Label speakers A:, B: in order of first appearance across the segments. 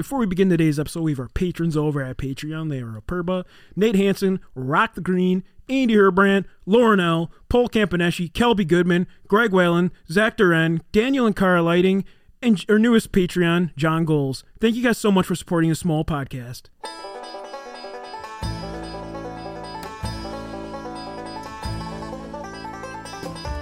A: Before we begin today's episode, we have our patrons over at Patreon. They are Aperba, Nate Hanson, Rock the Green, Andy Herbrandt, Lauren L., Paul Campaneschi, Kelby Goodman, Greg Whalen, Zach Duren, Daniel and Cara Lighting, and our newest Patreon, John Goals. Thank you guys so much for supporting a small podcast.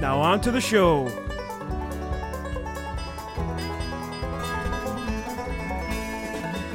B: Now on to the show.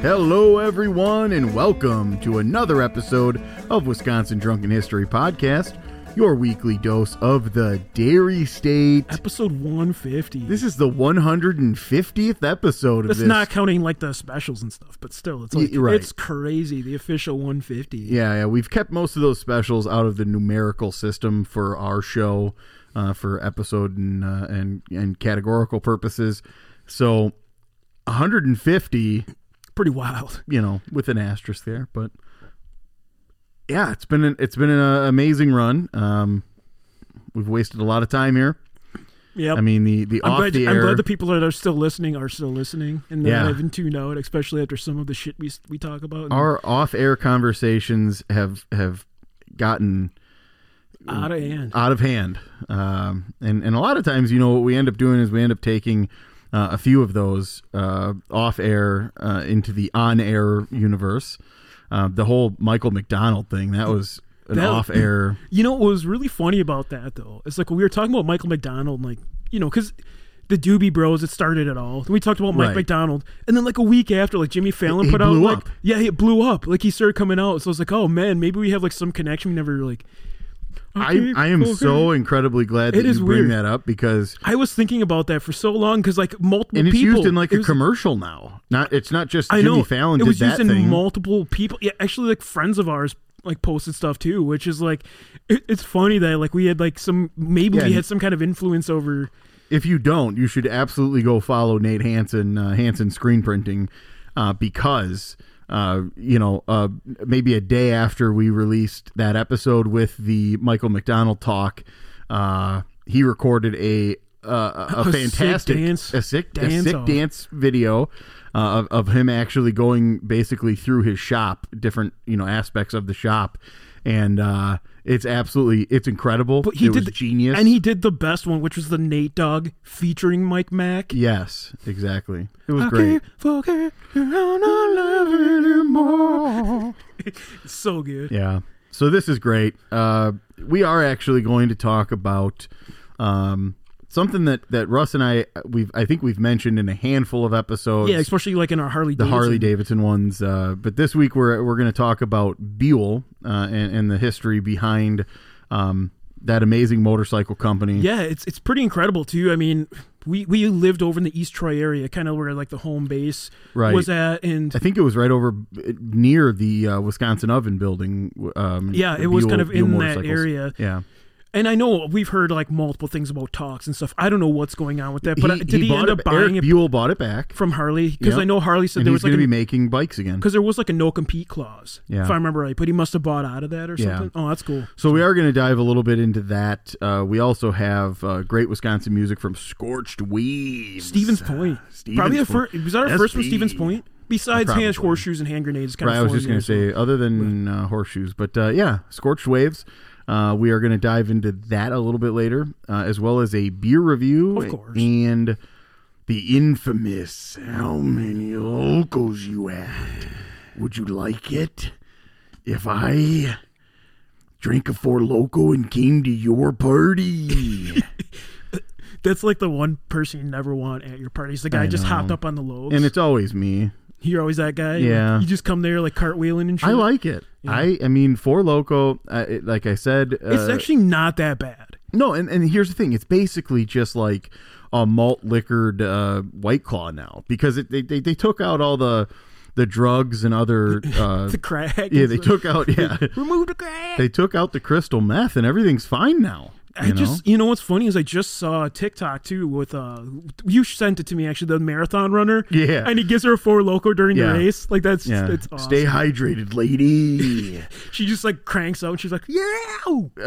C: Hello, everyone, and welcome to another episode of Wisconsin Drunken History Podcast, your weekly dose of the Dairy State.
A: Episode 150.
C: This is the 150th episode of
A: That's
C: this.
A: not counting like the specials and stuff, but still, it's like
C: Y- right.
A: it's crazy. The official 150.
C: Yeah, yeah, we've kept most of those specials out of the numerical system for our show, uh, for episode and uh, and and categorical purposes. So, 150,
A: Pretty wild.
C: you know, with an asterisk there, but yeah, it's been an, it's been an uh, amazing run. Um, we've wasted a lot of time here.
A: Yeah.
C: I mean, the the
A: I'm
C: off
A: glad,
C: the
A: I'm glad the people that are still listening are still listening and they're
C: Yeah.
A: not even tuned out, especially after some of the shit we we talk about.
C: our off air conversations have have gotten
A: out of hand.
C: out of hand. Um, and, and a lot of times, you know, what we end up doing is we end up taking uh, a few of those uh, off air uh, into the on air universe. Uh, the whole Michael McDonald thing, that was an
A: That-
C: off air.
A: You know what was really funny about that though? It's like when we were talking about Michael McDonald, like you know, because the Doobie Bros, it started it all. We talked about Mike
C: Right.
A: McDonald, and then like a week after, like Jimmy Fallon
C: He
A: put out,
C: blew
A: like
C: up.
A: yeah, it blew up. Like he started coming out, so I was like, oh man, maybe we have like some connection. We never like. Okay,
C: I, I am
A: okay.
C: so incredibly glad that you bring
A: weird.
C: that up because
A: I was thinking about that for so long because like multiple
C: and it's
A: people
C: used in like a
A: was-
C: commercial now. Not it's not just
A: I
C: Jimmy
A: know
C: Fallon
A: it
C: did
A: was
C: that
A: used in
C: thing.
A: multiple people. Yeah, actually, like friends of ours like posted stuff too, which is like it, it's funny that like we had like some maybe
C: Yeah,
A: we had some kind of influence over.
C: if you don't, you should absolutely go follow Nate Hansen, uh, Hansen Screen Printing, uh, because uh, you know uh, maybe a day after we released that episode with the Michael McDonald talk, uh, he recorded a uh, a,
A: A
C: a
A: sick
C: fantastic
A: dance-
C: a sick a
A: dance
C: sick
A: off.
C: dance video. Uh, of, of him actually going basically through his shop, different you know aspects of the shop, and uh, it's absolutely it's incredible.
A: But he
C: it
A: did
C: was
A: the-
C: genius,
A: and he did the best one, which was the Nate Dogg featuring Mike Mack.
C: Yes, exactly. It was
A: I
C: great.
A: forget you, I'm not anymore. it's so good.
C: Yeah. So this is great. Uh, we are actually going to talk about um, something that, that Russ and I we've I think we've mentioned in a handful of episodes.
A: Yeah, especially like in our Harley.
C: the Harley Davidson ones. Uh, but this week we're we're going to talk about Buell uh, and, and the history behind um, that amazing motorcycle company.
A: Yeah, it's it's pretty incredible too. I mean, we we lived over in the East Troy area, kind of where like the home base
C: Right.
A: was at, and
C: I think it was right over near the uh, Wisconsin Oven building. Um,
A: Yeah, it was kind of
C: Buell
A: in that area.
C: Yeah.
A: And I know we've heard like multiple things about talks and stuff. I don't know what's going on with that, but
C: he,
A: uh, did he,
C: bought
A: end
C: it-
A: up buying
C: Eric
A: it
C: Buell bought it back.
A: from Harley? Because
C: Yep.
A: I know Harley said
C: and
A: there was like
C: going to be making bikes again.
A: because there was like a no compete clause,
C: Yeah.
A: if I remember right. But he must have bought out of that or
C: Yeah.
A: something. Oh, that's cool.
C: So we are going to dive a little bit into that. Uh, we also have uh, great Wisconsin music from Scorched Waves.
A: Stevens Point,
C: Stevens
A: probably the first. Was that our first from Stevens Point? Besides
C: Probably.
A: hand horseshoes and hand grenades, kind
C: Right,
A: of.
C: I was just going to say, other than uh, horseshoes, but uh, yeah, Scorched Waves. Uh, we are going to dive into that a little bit later, uh, as well as a beer review,
A: Of course.
C: and the infamous "How many locals you at? Would you like it if I drank a four loco and came to your party?"
A: That's like the one person you never want at your parties. The guy just hopped up on the loaves.
C: and it's always me.
A: You're always that guy.
C: Yeah.
A: You just come there like cartwheeling and shit.
C: I like it. I I mean, four loco. It, like I said, uh,
A: It's actually not that bad.
C: no. And and here's the thing: it's basically just like a malt liquored uh, white claw now because it, they, they they took out all the the drugs and other. Uh,
A: the crack.
C: yeah, they
A: like,
C: took out. Yeah,
A: remove the crack.
C: they took out the crystal meth, and everything's fine now.
A: I
C: know?
A: just, you know what's funny is I just saw a TikTok too with uh, you sent it to me actually the marathon runner.
C: Yeah.
A: and he gives her a four loco during
C: Yeah.
A: the race. Like that's
C: yeah,
A: it's awesome.
C: stay hydrated, lady.
A: She just like cranks out. and She's like, yeah,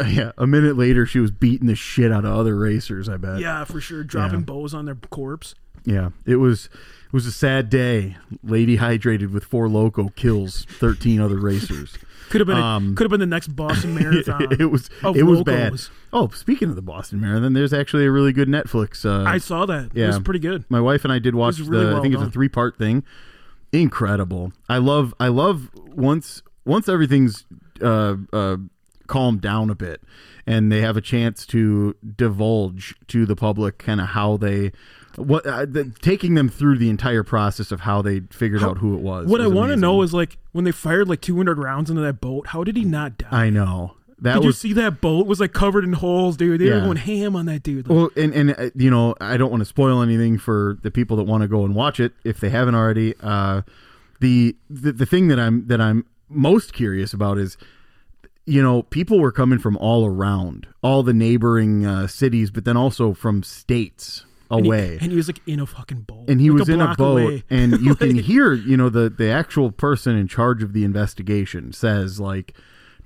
C: yeah, a minute later, she was beating the shit out of other racers. I bet.
A: yeah, for sure. Dropping
C: Yeah.
A: bows on their corpse.
C: Yeah, it was it was a sad day. Lady hydrated with four loco kills thirteen other racers.
A: Could have been
C: Um,
A: could have been the next Boston Marathon.
C: it was
A: of
C: it was bad. Oh, speaking of the Boston Marathon, there's actually a really good Netflix. Uh,
A: I saw that. It
C: yeah.
A: was pretty good.
C: my wife and I did watch
A: really
C: the. I
A: well
C: think it's a three part thing. Incredible. I love. I love once once everything's uh, uh, calmed down a bit, and they have a chance to divulge to the public kind of how they. What uh, the, taking them through the entire process of how they figured out who it was.
A: What I want to know is like when they fired like 200 rounds into that boat, how did he not die?
C: I know that
A: did
C: was
A: you see that boat was like covered in holes, dude? They were going ham on that dude. Like,
C: Well, and and uh, you know, I don't want to spoil anything for the people that want to go and watch it if they haven't already. Uh, the, the the thing that I'm that I'm most curious about is, you know, people were coming from all around, all the neighboring uh, cities, but then also from states
A: and he-
C: away.
A: and he was like in a fucking boat,
C: and he
A: like
C: was in a boat
A: away.
C: and you can hear you know the the actual person in charge of the investigation says like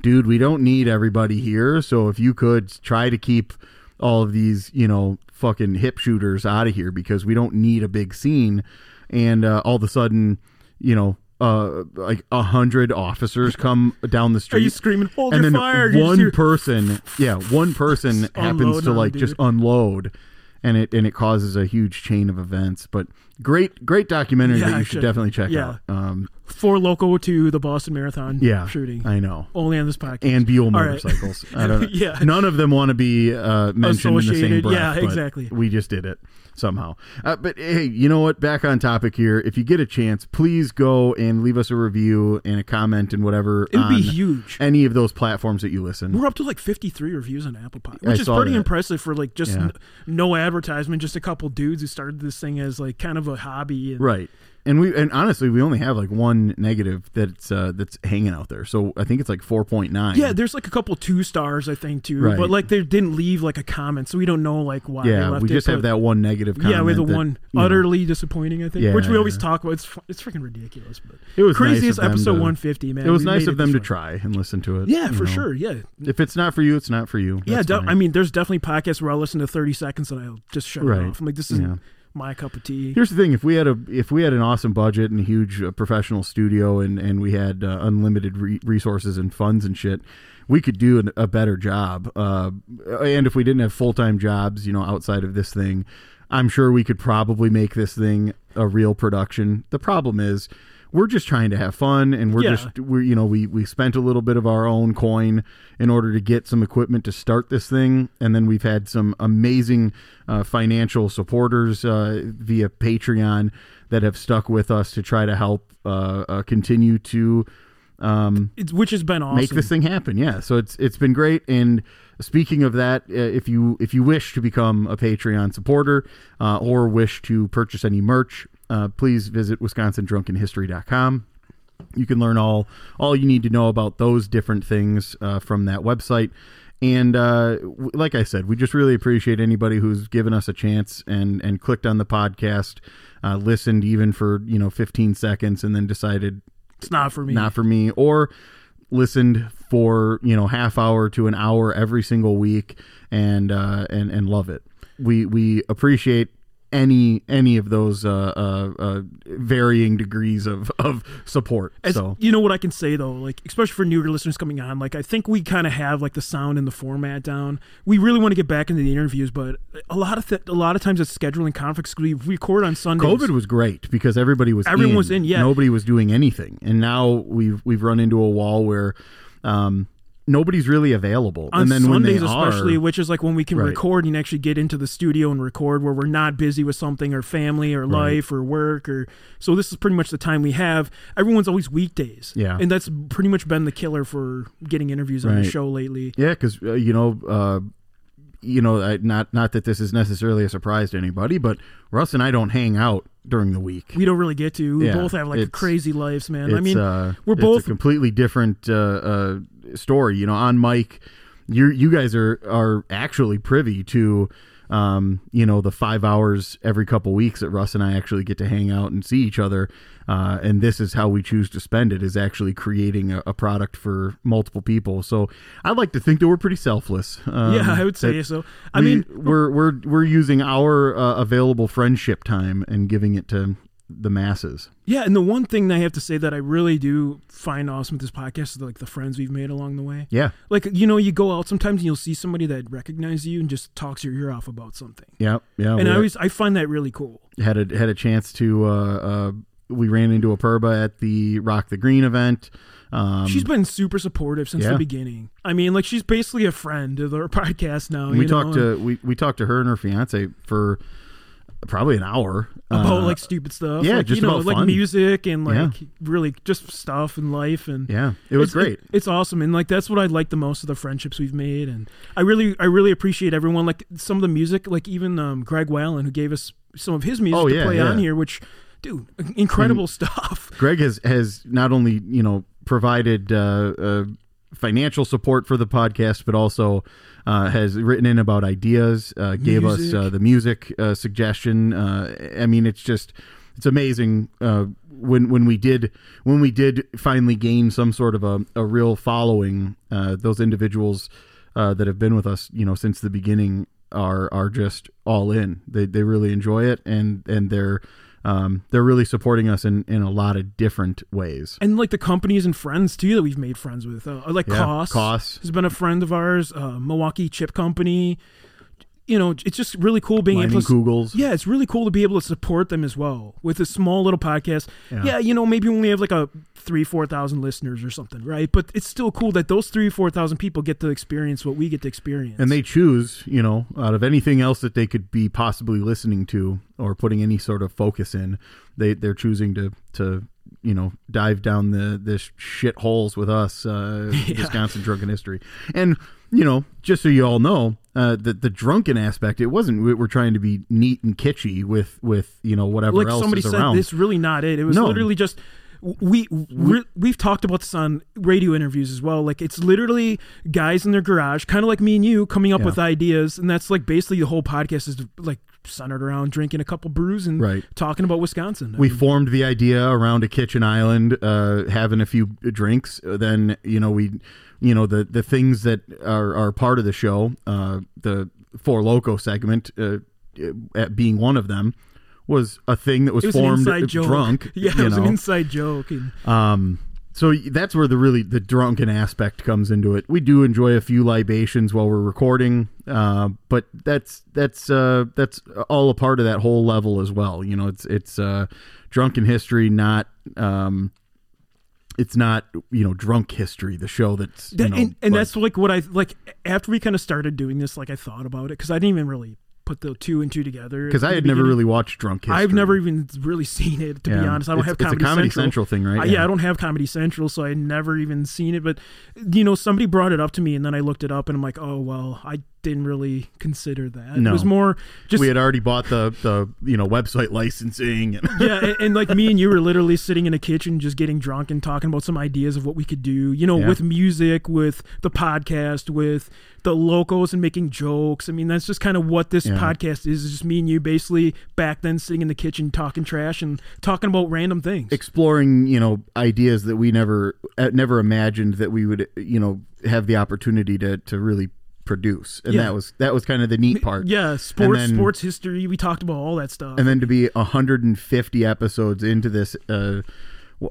C: dude we don't need everybody here so if you could try to keep all of these you know fucking hip shooters out of here because we don't need a big scene and uh, all of a sudden you know uh like a hundred officers come down the street.
A: Are you screaming? Hold
C: and
A: your
C: then
A: fire!
C: One
A: hear-
C: person yeah one person happens to like just unload and it and it causes a huge chain of events but great great documentary
A: Yeah,
C: that you should
A: should-
C: definitely check
A: yeah.
C: out um
A: Four loco to the Boston Marathon.
C: yeah
A: shooting
C: i know
A: only on this podcast.
C: and Buell
A: All right.
C: motorcycles i don't know
A: Yeah.
C: none of them want to be uh mentioned in the same breath
A: yeah, exactly.
C: we just did it somehow uh, but hey you know what back on topic here if you get a chance please go and leave us a review and a comment and whatever
A: It'd be huge.
C: any of those platforms that you listen
A: We're up to like 53 reviews on Apple Pod,
C: I
A: which is pretty
C: that.
A: impressive for like just
C: Yeah.
A: n- no advertisement, just a couple dudes who started this thing as like kind of a hobby. And
C: Right. And we and honestly we only have like one negative that's uh that's hanging out there. So I think it's like 4.9.
A: Yeah, there's like a couple two stars, I think, too.
C: Right.
A: But like they didn't leave like a comment, so we don't know like why. they
C: Yeah,
A: left
C: we
A: it,
C: just have that one negative comment.
A: Yeah, we have the
C: that,
A: one
C: you know,
A: utterly disappointing, I think,
C: Yeah,
A: which we always talk about. It's it's freaking ridiculous, but
C: It was
A: craziest
C: nice
A: episode
C: to-
A: 150, man.
C: It was
A: We
C: nice of them to try and listen to it.
A: Yeah, for
C: know.
A: sure. Yeah,
C: If it's not for you, it's not for you.
A: yeah. De- I mean, there's definitely podcasts where I'll listen to 30 seconds and I'll just shut
C: Right.
A: it off. I'm like, this isn't
C: Yeah.
A: My cup of tea.
C: Here's the thing: if we had a if we had an awesome budget and a huge uh, professional studio and and we had uh, unlimited re- resources and funds and shit, we could do an, a better job. Uh, and if we didn't have full time jobs, you know, outside of this thing, I'm sure we could probably make this thing a real production. The problem is. We're just trying to have fun, and we're
A: Yeah.
C: just we're you know we we spent a little bit of our own coin in order to get some equipment to start this thing, and then we've had some amazing uh, financial supporters uh, via Patreon that have stuck with us to try to help uh, uh, continue to um,
A: It's, which has been awesome.
C: make this thing happen. Yeah, so it's it's been great. And speaking of that, uh, if you if you wish to become a Patreon supporter uh, or wish to purchase any merch, uh, please visit WisconsinDrunkenHistory.com. You can learn all all you need to know about those different things uh, from that website. And uh, like I said, we just really appreciate anybody who's given us a chance and and clicked on the podcast, uh, listened even for you know 15 seconds, and then decided
A: it's not for me.
C: not for me or listened for you know half hour to an hour every single week and uh and and love it we we appreciate any any of those uh, uh, uh, varying degrees of, of support.
A: As,
C: so
A: you know what I can say though, like especially for newer listeners coming on, like I think we kind of have like the sound and the format down. We really want to get back into the interviews, but a lot of th- a lot of times it's scheduling conflicts. We record on Sundays.
C: COVID was great because everybody was
A: Everyone
C: in.
A: was in, yeah.
C: Nobody was doing anything, and now we've we've run into a wall where um, nobody's really available.
A: on
C: and then
A: Sundays,
C: when
A: especially,
C: are,
A: which is like when we can
C: Right.
A: record and actually get into the studio and record where we're not busy with something or family or life or work or so. This is pretty much the time we have. Everyone's always weekdays,
C: Yeah.
A: and that's pretty much been the killer for getting interviews on the show lately.
C: Yeah, because uh, you know, uh, you know, I, not not that this is necessarily a surprise to anybody, but Russ and I don't hang out during the week.
A: We don't really get to. We
C: Yeah,
A: both have like crazy lives, man. I mean,
C: uh,
A: we're
C: it's
A: both
C: a completely different uh, uh, story. You know, on Mike, you you guys are are actually privy to. Um, you know, the five hours every couple weeks that Russ and I actually get to hang out and see each other, uh, and this is how we choose to spend it is actually creating a, a product for multiple people. So I'd like to think that we're pretty selfless. Um,
A: yeah, I would say so. I
C: we-
A: mean,
C: we're we're we're using our uh, available friendship time and giving it to the masses.
A: Yeah, and the one thing that I have to say that I really do find awesome with this podcast is like the friends we've made along the way.
C: Yeah,
A: Like you know, you go out sometimes and you'll see somebody that recognizes you and just talks your ear off about something.
C: yeah, yeah.
A: and I always I find that really cool.
C: had a had a chance to. Uh, uh, we ran into a perba at the Rock the Green event. Um,
A: she's been super supportive since
C: yeah.
A: the beginning. I mean, like she's basically a friend of our podcast now.
C: we
A: you know,
C: talked to we, we talked to her and her fiance for probably an hour
A: about
C: Uh,
A: like stupid stuff.
C: yeah,
A: like,
C: just
A: you know, like
C: fun.
A: music and like
C: Yeah.
A: really just stuff and life and
C: yeah, it was
A: it's,
C: great.
A: it- it's awesome, and like that's what I like the most of the friendships we've made, and I really, I really appreciate everyone. Like some of the music, like even um, Greg Whalen, who gave us some of his music
C: Oh,
A: to play
C: yeah.
A: on here, which, dude, incredible stuff.
C: Greg has has not only you know provided uh, uh, financial support for the podcast, but also uh, has written in about ideas, uh, gave us
A: Music.
C: uh, the music uh, suggestion. Uh, I mean, it's just it's amazing uh, when when we did when we did finally gain some sort of a, a real following. Uh, those individuals uh, that have been with us, you know, since the beginning are are just all in. They they really enjoy it, and and they're um, they're really supporting us in, in a lot of different ways.
A: And like the companies and friends too that we've made friends with, uh, like
C: Yeah,
A: Koss,
C: Koss.
A: has been a friend of ours. Uh, Milwaukee Chip Company. You know, it's just really cool being able to
C: Googles.
A: Yeah, it's really cool to be able to support them as well with a small little podcast.
C: Yeah.
A: Yeah, you know, maybe we only have like a three, four thousand listeners or something, right? But it's still cool that those three, four thousand people get to experience what we get to experience.
C: And they choose, you know, out of anything else that they could be possibly listening to or putting any sort of focus in, they they're choosing to to you know dive down the the shit holes with us, uh, Wisconsin drunken history, and you know, just so you all know, uh, the the drunken aspect, it wasn't we we're trying to be neat and kitschy with with you know whatever
A: like
C: else
A: somebody
C: is
A: said,
C: around.
A: it's really not it. It was
C: No.
A: literally just we we we've talked about this on radio interviews as well. Like it's literally guys in their garage, kind of like me and you, coming up
C: Yeah.
A: with ideas, and that's like basically the whole podcast is like centered around drinking a couple brews and
C: Right.
A: talking about Wisconsin. I
C: we
A: mean,
C: formed the idea around a kitchen island, uh, having a few drinks. Then you know we, you know the the things that are are part of the show. Uh, the four loco segment, uh, at being one of them, was a thing that was,
A: it was an
C: formed drunk.
A: Yeah, it was an inside joke. And
C: Um, so that's where the really the drunken aspect comes into it. We do enjoy a few libations while we're recording, uh, but that's that's uh, that's all a part of that whole level as well. You know, it's it's uh, drunken history, not um, it's not you know drunk history. The show that's you
A: That-
C: know,
A: and, and
C: but-
A: that's like what I like after we kind of started doing this. Like I thought about it because I didn't even really put the two and two together
C: because I had never really watched drunk history.
A: I've never even really seen it to be honest. I don't
C: It's-
A: have
C: it's a
A: Comedy,
C: Comedy
A: Central.
C: Central thing, right?
A: Uh, yeah. I don't have Comedy Central, so I never even seen it. But you know, somebody brought it up to me, and then I looked it up, and I'm like, oh well, I didn't really consider that.
C: No.
A: It was more just
C: we had already bought the the you know website licensing and
A: yeah, and, and like me and you were literally sitting in a kitchen just getting drunk and talking about some ideas of what we could do, you know,
C: Yeah.
A: with music, with the podcast, with the locals and making jokes. I mean, that's just kind of what this
C: Yeah.
A: podcast is, is just me and you basically back then sitting in the kitchen talking trash and talking about random things.
C: exploring you know ideas that we never uh, never imagined that we would you know have the opportunity to to really produce and
A: Yeah.
C: that was that was kind of the neat part
A: yeah, sports,
C: then-
A: sports history. We talked about all that stuff.
C: and then to be 150 episodes into this uh,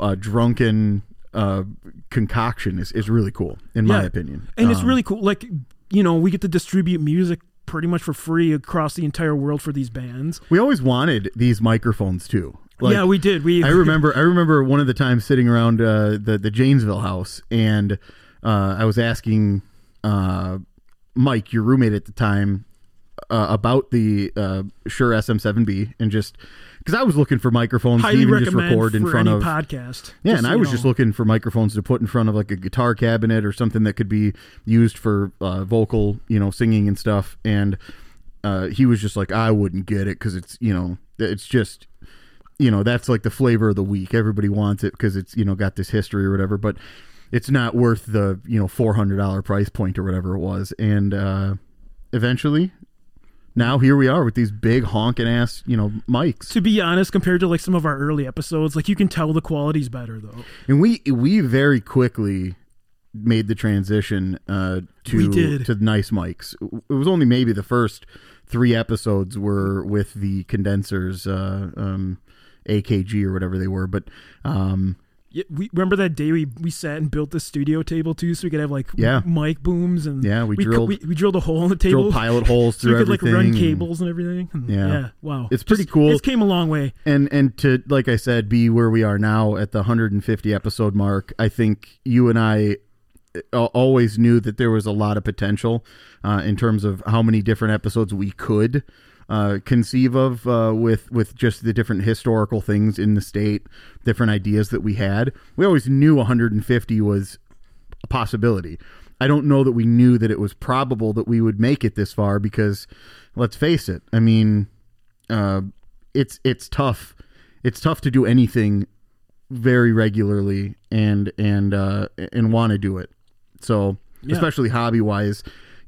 C: uh drunken uh concoction is, is really cool in my opinion
A: and it's
C: Um,
A: really cool. Like, you know, we get to distribute music pretty much for free across the entire world for these bands.
C: we always wanted these microphones too Like,
A: yeah, we did. We
C: I remember. I remember one of the times sitting around uh, the the Janesville house, and uh, I was asking uh, Mike, your roommate at the time, uh, about the uh, Shure SM7B, and just because I was looking for microphones to even just record in front of
A: podcast.
C: yeah, and I was
A: know.
C: just looking for microphones to put in front of like a guitar cabinet or something that could be used for uh, vocal, you know, singing and stuff. And uh, he was just like, I wouldn't get it because it's, you know, it's just, you know, that's like the flavor of the week. Everybody wants it because it's, you know, got this history or whatever. But it's not worth the, you know, four hundred dollar price point or whatever it was. And uh, eventually, now here we are with these big honking ass, you know, mics.
A: To be honest, compared to like some of our early episodes, like you can tell the quality's better though.
C: And we we very quickly made the transition uh, to to nice mics. It was only maybe the first three episodes were with the condensers, uh, um, AKG or whatever they were. But um,
A: we remember that day we, we sat and built the studio table too, so we could have like
C: Yeah.
A: mic booms and
C: Yeah, we
A: co-
C: drilled-
A: we, we drilled a hole in the table
C: drilled pilot holes
A: so
C: through
A: we could like
C: everything.
A: run cables and everything. And,
C: Yeah.
A: yeah, wow,
C: It's pretty
A: Just-
C: cool.
A: It came a long way.
C: and and to like I said, be where we are now at the 150 episode mark. I think you and I uh, always knew that there was a lot of potential uh, in terms of how many different episodes we could uh, conceive of uh, with with just the different historical things in the state, different ideas that we had. We always knew 150 was a possibility. I don't know that we knew that it was probable that we would make it this far because let's face it. I mean, uh, it's it's tough. It's tough to do anything very regularly and and uh, and want to do it. So
A: Yeah.
C: especially hobby wise,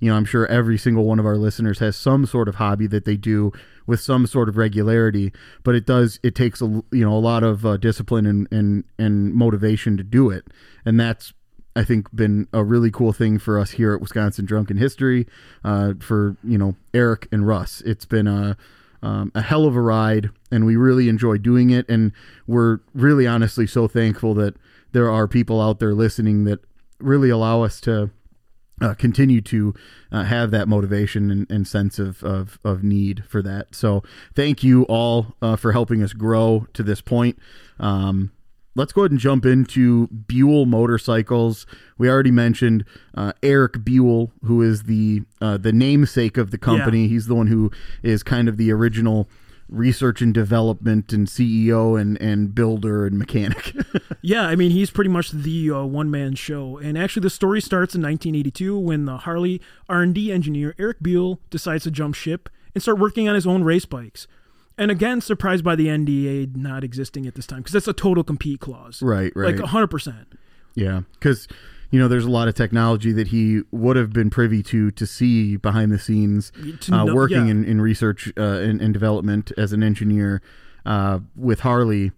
C: you know, I'm sure every single one of our listeners has some sort of hobby that they do with some sort of regularity. But it does it takes a you know a lot of uh, discipline and and and motivation to do it, and that's I think been a really cool thing for us here at Wisconsin Drunken History, uh, for you know Eric and Russ. It's been a um, a hell of a ride, and we really enjoy doing it. And we're really honestly so thankful that there are people out there listening that really allow us to uh, continue to uh, have that motivation and, and sense of, of, of need for that. So thank you all uh, for helping us grow to this point. Um, let's go ahead and jump into Buell Motorcycles. We already mentioned uh, Eric Buell, who is the uh, the namesake of the company. He's the one who is kind of the original research and development and CEO and, and builder and mechanic.
A: Yeah, I mean he's pretty much the uh, one man show. And actually, the story starts in 1982 when the Harley R&D engineer Eric Buell decides to jump ship and start working on his own race bikes. And again, surprised by the NDA not existing at this time because that's a total compete clause.
C: right, right.
A: Like 100%.
C: Yeah, because you know there's a lot of technology that he would have been privy to to see behind the scenes,
A: To
C: uh,
A: know-
C: working
A: yeah.
C: in, in research uh, and, and development as an engineer uh, with Harley.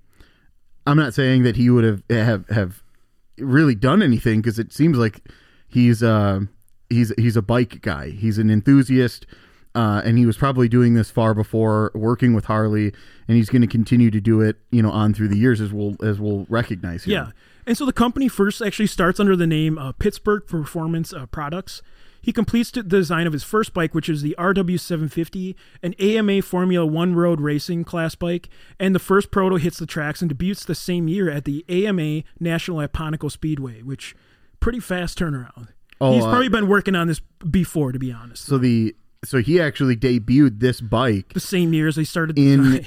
C: I'm not saying that he would have have, have really done anything because it seems like he's uh, he's he's a bike guy. He's an enthusiast. Uh, and he was probably doing this far before working with Harley, and he's going to continue to do it, you know, on through the years as we'll as we'll recognize here.
A: Yeah. And so the company first actually starts under the name uh, Pittsburgh Performance uh, Products. He completes the design of his first bike, which is the RW750, an AMA Formula One road racing class bike, and the first proto hits the tracks and debuts the same year at the AMA National at Pocono Speedway, which pretty fast turnaround.
C: Oh,
A: He's
C: uh,
A: probably been working on this before, to be honest.
C: So the so he actually debuted this bike
A: the same year as they started
C: in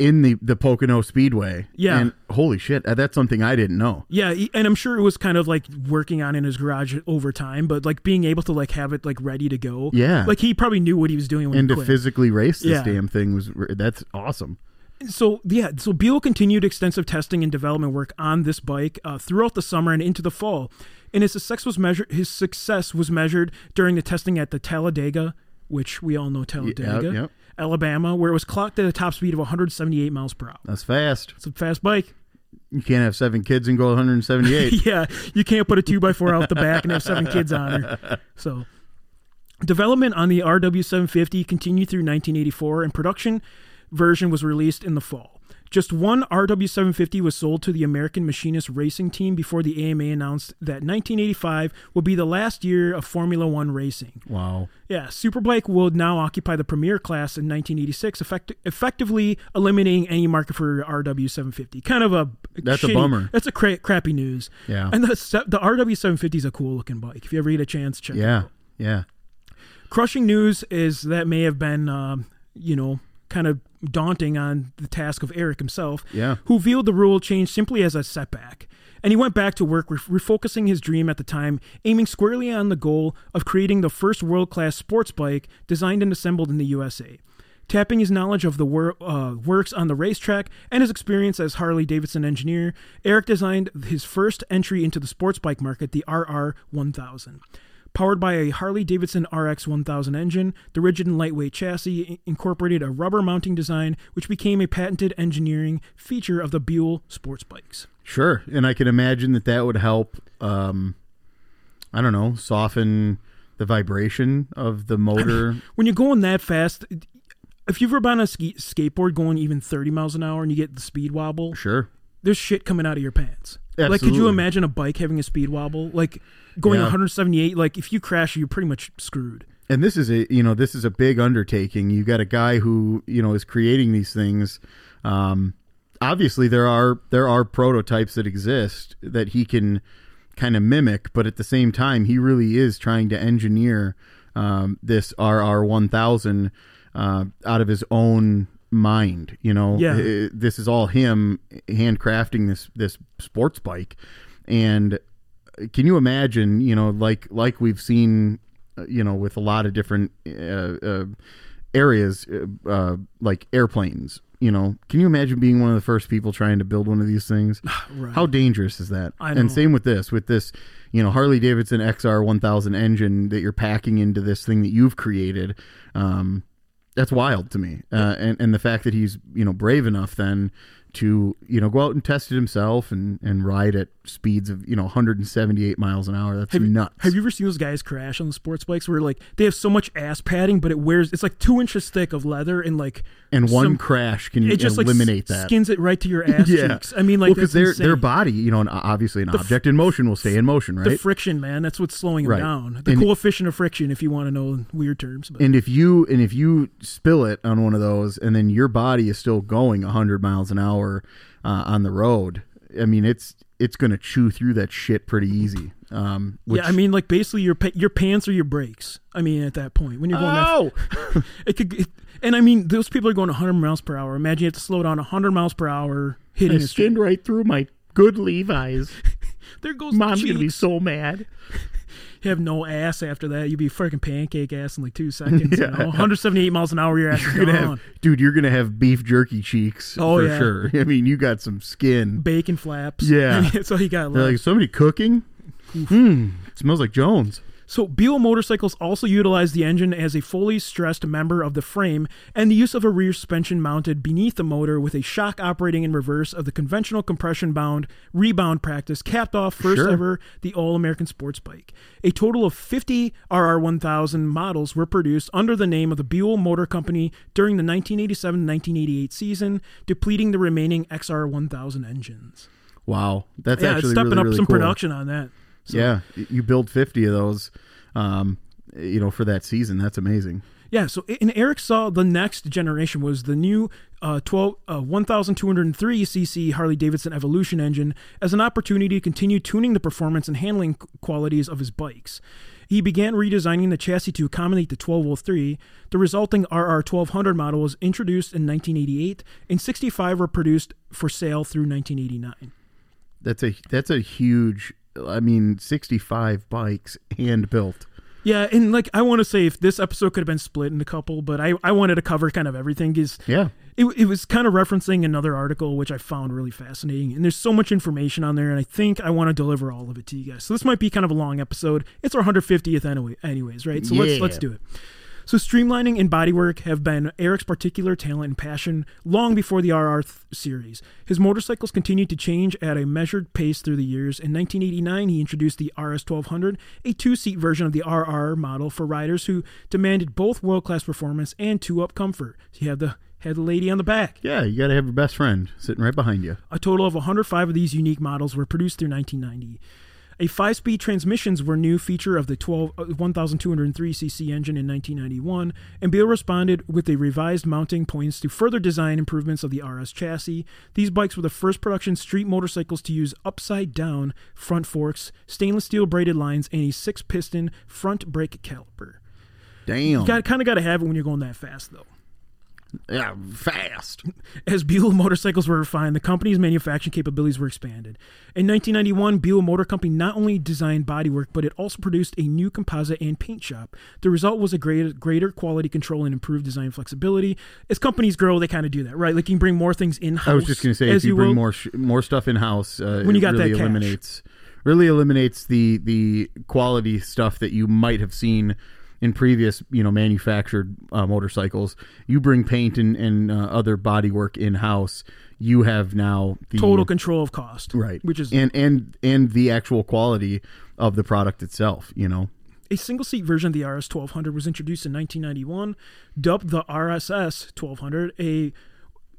C: in the the Pocono Speedway.
A: Yeah.
C: and holy shit, uh, that's something I didn't know.
A: Yeah, and I'm sure it was kind of like working on in his garage over time, but like being able to like have it like ready to go.
C: Yeah.
A: like he probably knew what he was doing when
C: And
A: he
C: to physically race this
A: Yeah.
C: damn thing was that's awesome.
A: so yeah, so Buell continued extensive testing and development work on this bike uh, throughout the summer and into the fall, and his success was measured. His success was measured during the testing at the Talladega, which we all know Talladega,
C: yep.
A: Alabama, where it was clocked at a top speed of 178 miles per hour.
C: That's fast.
A: It's a fast bike.
C: You can't have seven kids and go 178.
A: yeah, you can't put a two by four out the back and have seven kids on her. So, development on the RW750 continued through 1984, and production version was released in the fall. Just one RW750 was sold to the American Machinist Racing Team before the AMA announced that 1985 would be the last year of Formula One racing.
C: wow.
A: Yeah, Superbike will now occupy the premier class in 1986, effect- effectively eliminating any market for RW750. Kind of a
C: That's a bummer.
A: That's a cra- crappy news.
C: Yeah.
A: And the the RW750 is a cool looking bike. If you ever get a chance, check it
C: Yeah.
A: out.
C: Yeah.
A: Crushing news is that may have been, um, you know, kind of daunting on the task of Eric himself,
C: Yeah.
A: who viewed the rule change simply as a setback. And he went back to work, re- refocusing his dream at the time, aiming squarely on the goal of creating the first world class sports bike designed and assembled in the USA. Tapping his knowledge of the wor- uh, works on the racetrack and his experience as Harley Davidson engineer, Eric designed his first entry into the sports bike market, the RR 1000. Powered by a Harley Davidson RX 1000 engine, the rigid and lightweight chassis incorporated a rubber mounting design, which became a patented engineering feature of the Buell sports bikes.
C: Sure, and I can imagine that that would help. Um, I don't know, soften the vibration of the motor.
A: When you're going that fast, if you've ever been on a ski- skateboard going even 30 miles an hour and you get the speed wobble,
C: sure,
A: there's shit coming out of your pants. Like, could you imagine a bike having a speed wobble? Like going
C: Yeah.
A: 178, like if you crash, you're pretty much screwed.
C: and this is a you know this is a big undertaking. You got a guy who you know is creating these things. Um, obviously, there are there are prototypes that exist that he can kind of mimic, but at the same time, he really is trying to engineer um, this RR one thousand uh, out of his own mind. You know,
A: Yeah.
C: Uh, this is all him handcrafting this this sports bike, and can you imagine you know like like we've seen uh, you know with a lot of different uh, uh, areas uh, uh, like airplanes you know can you imagine being one of the first people trying to build one of these things
A: Right.
C: how dangerous is that
A: I know.
C: and same with this with this you know harley davidson xr 1000 engine that you're packing into this thing that you've created um, that's wild to me. Uh, and, and the fact that he's you know brave enough then to you know go out and test it himself and and ride at speeds of you know 178 miles an hour that's
A: Have you-
C: nuts
A: Have you ever seen those guys crash on the sports bikes where like they have so much ass padding, but it wears it's like two inches thick of leather and like
C: and one
A: some-
C: crash can
A: it just
C: eliminate
A: like
C: that
A: skins it right to your ass
C: yeah
A: cheeks. I mean, like
C: because
A: that's
C: their
A: insane.
C: their body you know and uh, obviously an object in motion will stay in motion right.
A: the friction, man, that's what's slowing them
C: Right.
A: down. The
C: And-
A: coefficient of friction, if you want to know in weird terms. But
C: and if you and if you spill it on one of those and then your body is still going 100 miles an hour uh, on the road i mean it's it's going to chew through that shit pretty easy um which,
A: yeah, I mean, like basically your pa- your pants are your brakes. I mean, at that point when you're going
C: oh
A: that, it could. It, and I mean, those people are going 100 miles per hour. Imagine you have to slow down 100 miles per hour hitting
C: I skinned right through my good levi's
A: There goes
C: mom's
A: the
C: gonna be so mad
A: have no ass after that. You'd be freaking pancake ass in like two seconds.
C: Yeah.
A: You know? 178 miles an hour, your ass
C: you're gonna
A: gone.
C: have dude you're gonna have beef jerky cheeks
A: Oh,
C: for
A: yeah.
C: sure i mean you got some skin
A: Bacon flaps.
C: Yeah.
A: so you got
C: like somebody cooking hmm smells like jones
A: So Buell Motorcycles also utilized the engine as a fully stressed member of the frame and the use of a rear suspension mounted beneath the motor with a shock operating in reverse of the conventional compression bound rebound practice capped off first
C: Sure.
A: ever the all-American sports bike. A total of 50 RR1000 models were produced under the name of the Buell Motor Company during the 1987-1988 season, depleting the remaining XR1000 engines.
C: wow that's
A: yeah, it's
C: actually
A: stepping
C: really,
A: up
C: really
A: some
C: cool.
A: production on that. So-
C: yeah you build 50 of those um you know for that season that's amazing
A: Yeah, so and Eric saw the next generation was the new uh, 12 uh, 1203 cc Harley Davidson Evolution engine as an opportunity to continue tuning the performance and handling qualities of his bikes. He began redesigning the chassis to accommodate the 1203. The resulting RR 1200 model was introduced in 1988, and 65 were produced for sale through 1989.
C: That's a that's a huge. I mean, sixty five bikes hand built.
A: Yeah, and like I want to say, if this episode could have been split in a couple, but I, I wanted to cover kind of everything. Is
C: Yeah,
A: it, it was kind of referencing another article which I found really fascinating. And there's so much information on there, and I think I want to deliver all of it to you guys. So this might be kind of a long episode. It's our 150th anyway, anyways, right? So let's let's do it. So streamlining and bodywork have been Eric's particular talent and passion long before the RR th- series. His motorcycles continued to change at a measured pace through the years. In 1989, he introduced the RS 1200, a two-seat version of the RR model for riders who demanded both world-class performance and two-up comfort. So you have the had the lady on the back.
C: yeah. You got to have your best friend sitting right behind you.
A: A total of 105 of these unique models were produced through 1990. A five-speed transmissions were new feature of the 12, uh, 1203cc engine in 1991, and Buell responded with a revised mounting points to further design improvements of the RS chassis. These bikes were the first production street motorcycles to use upside-down front forks, stainless steel braided lines, and a six-piston front brake caliper.
C: Damn.
A: You got kind of got to have it when you're going that fast, though.
C: Yeah, fast.
A: As Buell motorcycles were refined, the company's manufacturing capabilities were expanded. In 1991, Buell Motor Company not only designed bodywork, but it also produced a new composite and paint shop. The result was a greater, greater quality control and improved design flexibility. As companies grow, they kind of do that, right? Like you can bring more things in house.
C: I was just going to say, if you, bring
A: will.
C: more sh- more stuff in house, uh,
A: When you got
C: really
A: that cash.
C: eliminates really eliminates the the quality stuff that you might have seen in previous you know manufactured uh, motorcycles. You bring paint and and uh, other bodywork in house. You have now the
A: total control of cost,
C: right,
A: Which is
C: and and and the actual quality of the product itself. You know,
A: A single seat version of the RS 1200 was introduced in 1991, dubbed the RSS 1200, a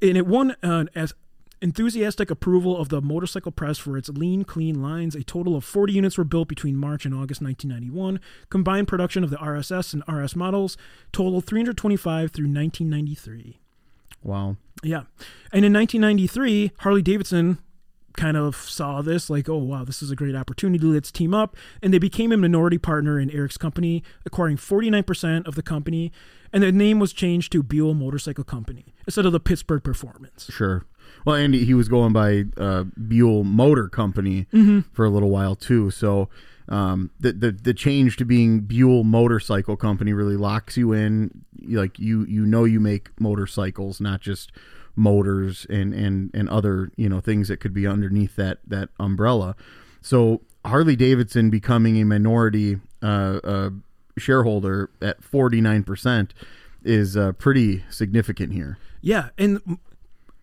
A: and it won an as enthusiastic approval of the motorcycle press for its lean, clean lines. A total of 40 units were built between March and August 1991. Combined production of the RSS and RS models totaled 325 through 1993.
C: wow.
A: Yeah. And in 1993, Harley Davidson kind of saw this like, oh, wow, this is a great opportunity. Let's team up. And they became a minority partner in Eric's company, acquiring 49% of the company. And the name was changed to Buell Motorcycle Company instead of the Pittsburgh Performance.
C: Sure. Well, and he was going by uh, Buell Motor Company
A: Mm-hmm.
C: for a little while too. So um, the, the the change to being Buell Motorcycle Company really locks you in. Like you you know you make motorcycles, not just motors and and and other you know things that could be underneath that that umbrella. So Harley Davidson becoming a minority uh, uh, shareholder at forty nine percent is uh, pretty significant here.
A: Yeah. And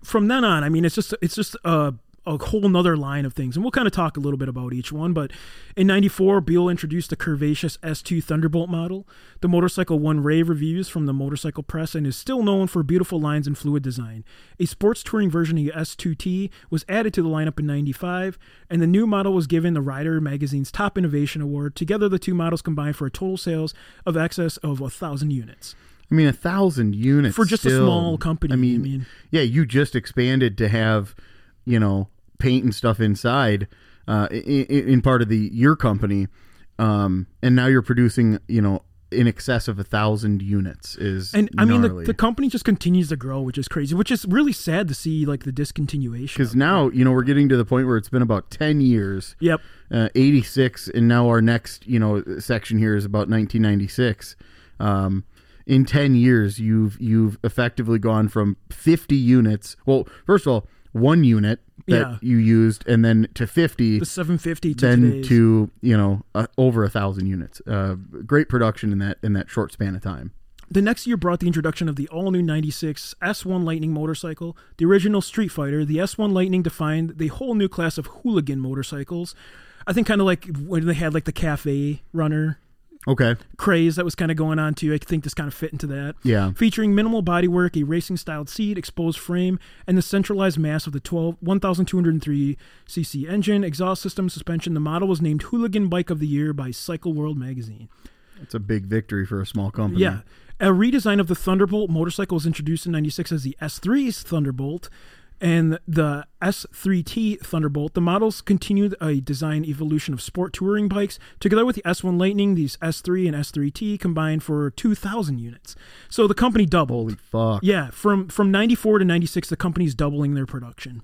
A: from then on, I mean, it's just, it's just a, a whole nother line of things. And we'll kind of talk a little bit about each one. But in 94, Buell introduced the curvaceous S2 Thunderbolt model. The motorcycle won rave reviews from the motorcycle press and is still known for beautiful lines and fluid design. A sports touring version of the S2T was added to the lineup in 95, and the new model was given the Rider magazine's Top Innovation Award. Together, the two models combined for a total sales of excess of a thousand units.
C: I mean, a thousand units
A: For just a small company,
C: I mean,
A: I mean-
C: yeah, you just expanded to have, you know, paint and stuff inside, uh, in, in part of the your company, um, and now you're producing, you know, in excess of a thousand units. Is
A: And I mean, the, the company just continues to grow, which is crazy, which is really sad to see, like the discontinuation.
C: because
A: of it.
C: now you know we're getting to the point where it's been about ten years.
A: Yep.
C: uh, 86 and now our next you know section here is about 1996 um, in 10 years you've you've effectively gone from 50 units well first of all one unit that
A: Yeah.
C: you used and then to 50
A: The 750 to
C: then
A: today's.
C: to you know uh, over a thousand units uh, great production in that in that short span of time
A: The next year brought the introduction of the all new 96 S1 Lightning motorcycle. The original Street Fighter, the S1 Lightning defined the whole new class of hooligan motorcycles. I think kind of like when they had like the cafe runner
C: okay
A: craze that was kind of going on too. I think this kind of fit into that.
C: Yeah.
A: Featuring minimal bodywork, a racing styled seat, exposed frame, and the centralized mass of the 12 1203 cc engine, exhaust system, suspension. The model was named Hooligan Bike of the Year by Cycle World magazine.
C: That's a big victory for a small company
A: Yeah. A redesign of the Thunderbolt motorcycle was introduced in 96 as the S3's Thunderbolt and the S3T Thunderbolt. The models continued a design evolution of sport touring bikes. Together with the S1 Lightning, these S3 and S3T combined for 2,000 units. So the company doubled.
C: holy fuck
A: Yeah, from from 94 to 96 the company's doubling their production.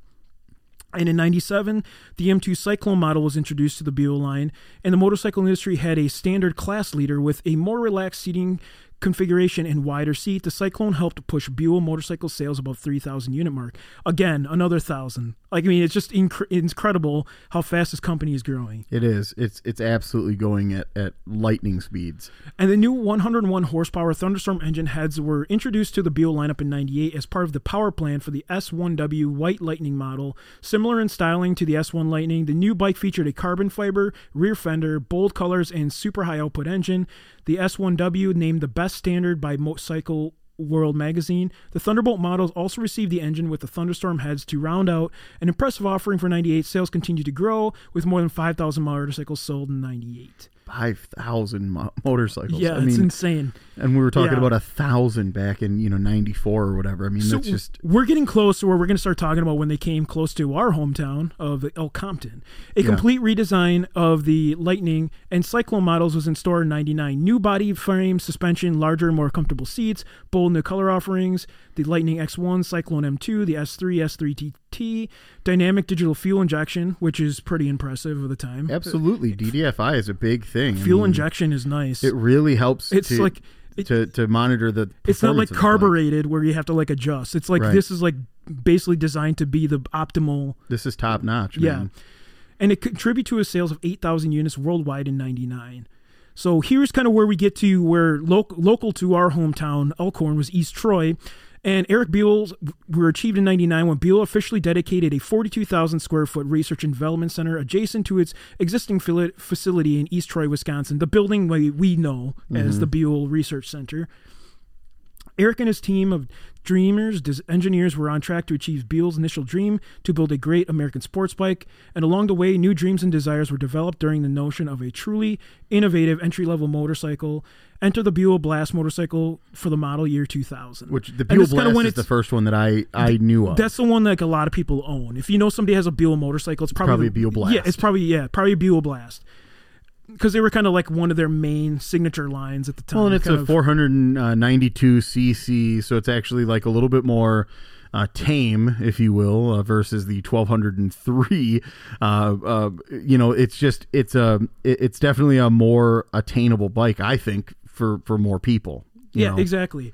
A: And in 97, the M2 Cyclone model was introduced to the Buell line, and the motorcycle industry had a standard class leader with a more relaxed seating configuration and wider seat. The Cyclone helped push Buell motorcycle sales above 3,000 unit mark. Again, another 1,000. Like, I mean, it's just inc- incredible how fast this company is growing.
C: it is it's it's absolutely going at, at lightning speeds
A: And the new 101 horsepower Thunderstorm engine heads were introduced to the Buell lineup in 98 as part of the power plan for the S1W White Lightning model. Similar in styling to the S1 Lightning, the new bike featured a carbon fiber rear fender, bold colors, and super high output engine. The S1W named the best standard by Motorcycle World magazine. The Thunderbolt models also received the engine with the Thunderstorm heads to round out an impressive offering for 98. Sales continued to grow with more than 5,000 motorcycles sold in 98.
C: Five thousand mo- motorcycles.
A: Yeah,
C: I
A: it's
C: mean,
A: insane.
C: and we were talking
A: Yeah.
C: about a thousand back in you know '94 or whatever. I mean,
A: So
C: that's just
A: we're getting close to where we're going to start talking about when they came close to our hometown of Elkhorn. A
C: Yeah.
A: complete redesign of the Lightning and Cyclone models was in store in '99. New body frame, suspension, larger, more comfortable seats, bold new color offerings. The Lightning X1, Cyclone M2, the S3, S3TT, dynamic digital fuel injection, which is pretty impressive at the time.
C: absolutely DDFI is a big thing. I
A: Fuel
C: mean,
A: injection is nice.
C: It really helps.
A: it's
C: to,
A: like it-
C: to to monitor the.
A: it's not like
C: performance of the bike.
A: carbureted where you have to like adjust. It's like
C: Right.
A: this is like basically designed to be the optimal
C: This is top notch.
A: Yeah.
C: man.
A: and it contributed to a sales of 8,000 units worldwide in 99. So here's kind of where we get to where local local to our hometown, Elkhorn, was East Troy. And Erik Buell's were achieved in 99 when Buell officially dedicated a 42,000 square foot research and development center adjacent to its existing facility in East Troy, Wisconsin, the building we, we know as mm-hmm. the Buell Research Center. Erik and his team of dreamers, des- engineers were on track to achieve Buell's initial dream to build a great American sports bike, and along the way, new dreams and desires were developed during the notion of a truly innovative entry level motorcycle. Enter the Buell Blast motorcycle for the model year 2000.
C: Which the Buell Blast
A: when
C: is the first one that I I knew of.
A: That's the one that like, a lot of people own. If you know somebody has a Buell motorcycle, it's probably,
C: probably a Buell Blast.
A: Yeah, it's probably yeah, probably a Buell Blast. Because they were kind of like one of their main signature lines at the time.
C: Well, and it's
A: kind
C: a
A: of-
C: 492 cc, so it's actually like a little bit more uh, tame, if you will, uh, versus the 1203. Uh, uh, you know, it's just it's a it's definitely a more attainable bike, I think, for for more people. you
A: Yeah,
C: know?
A: exactly.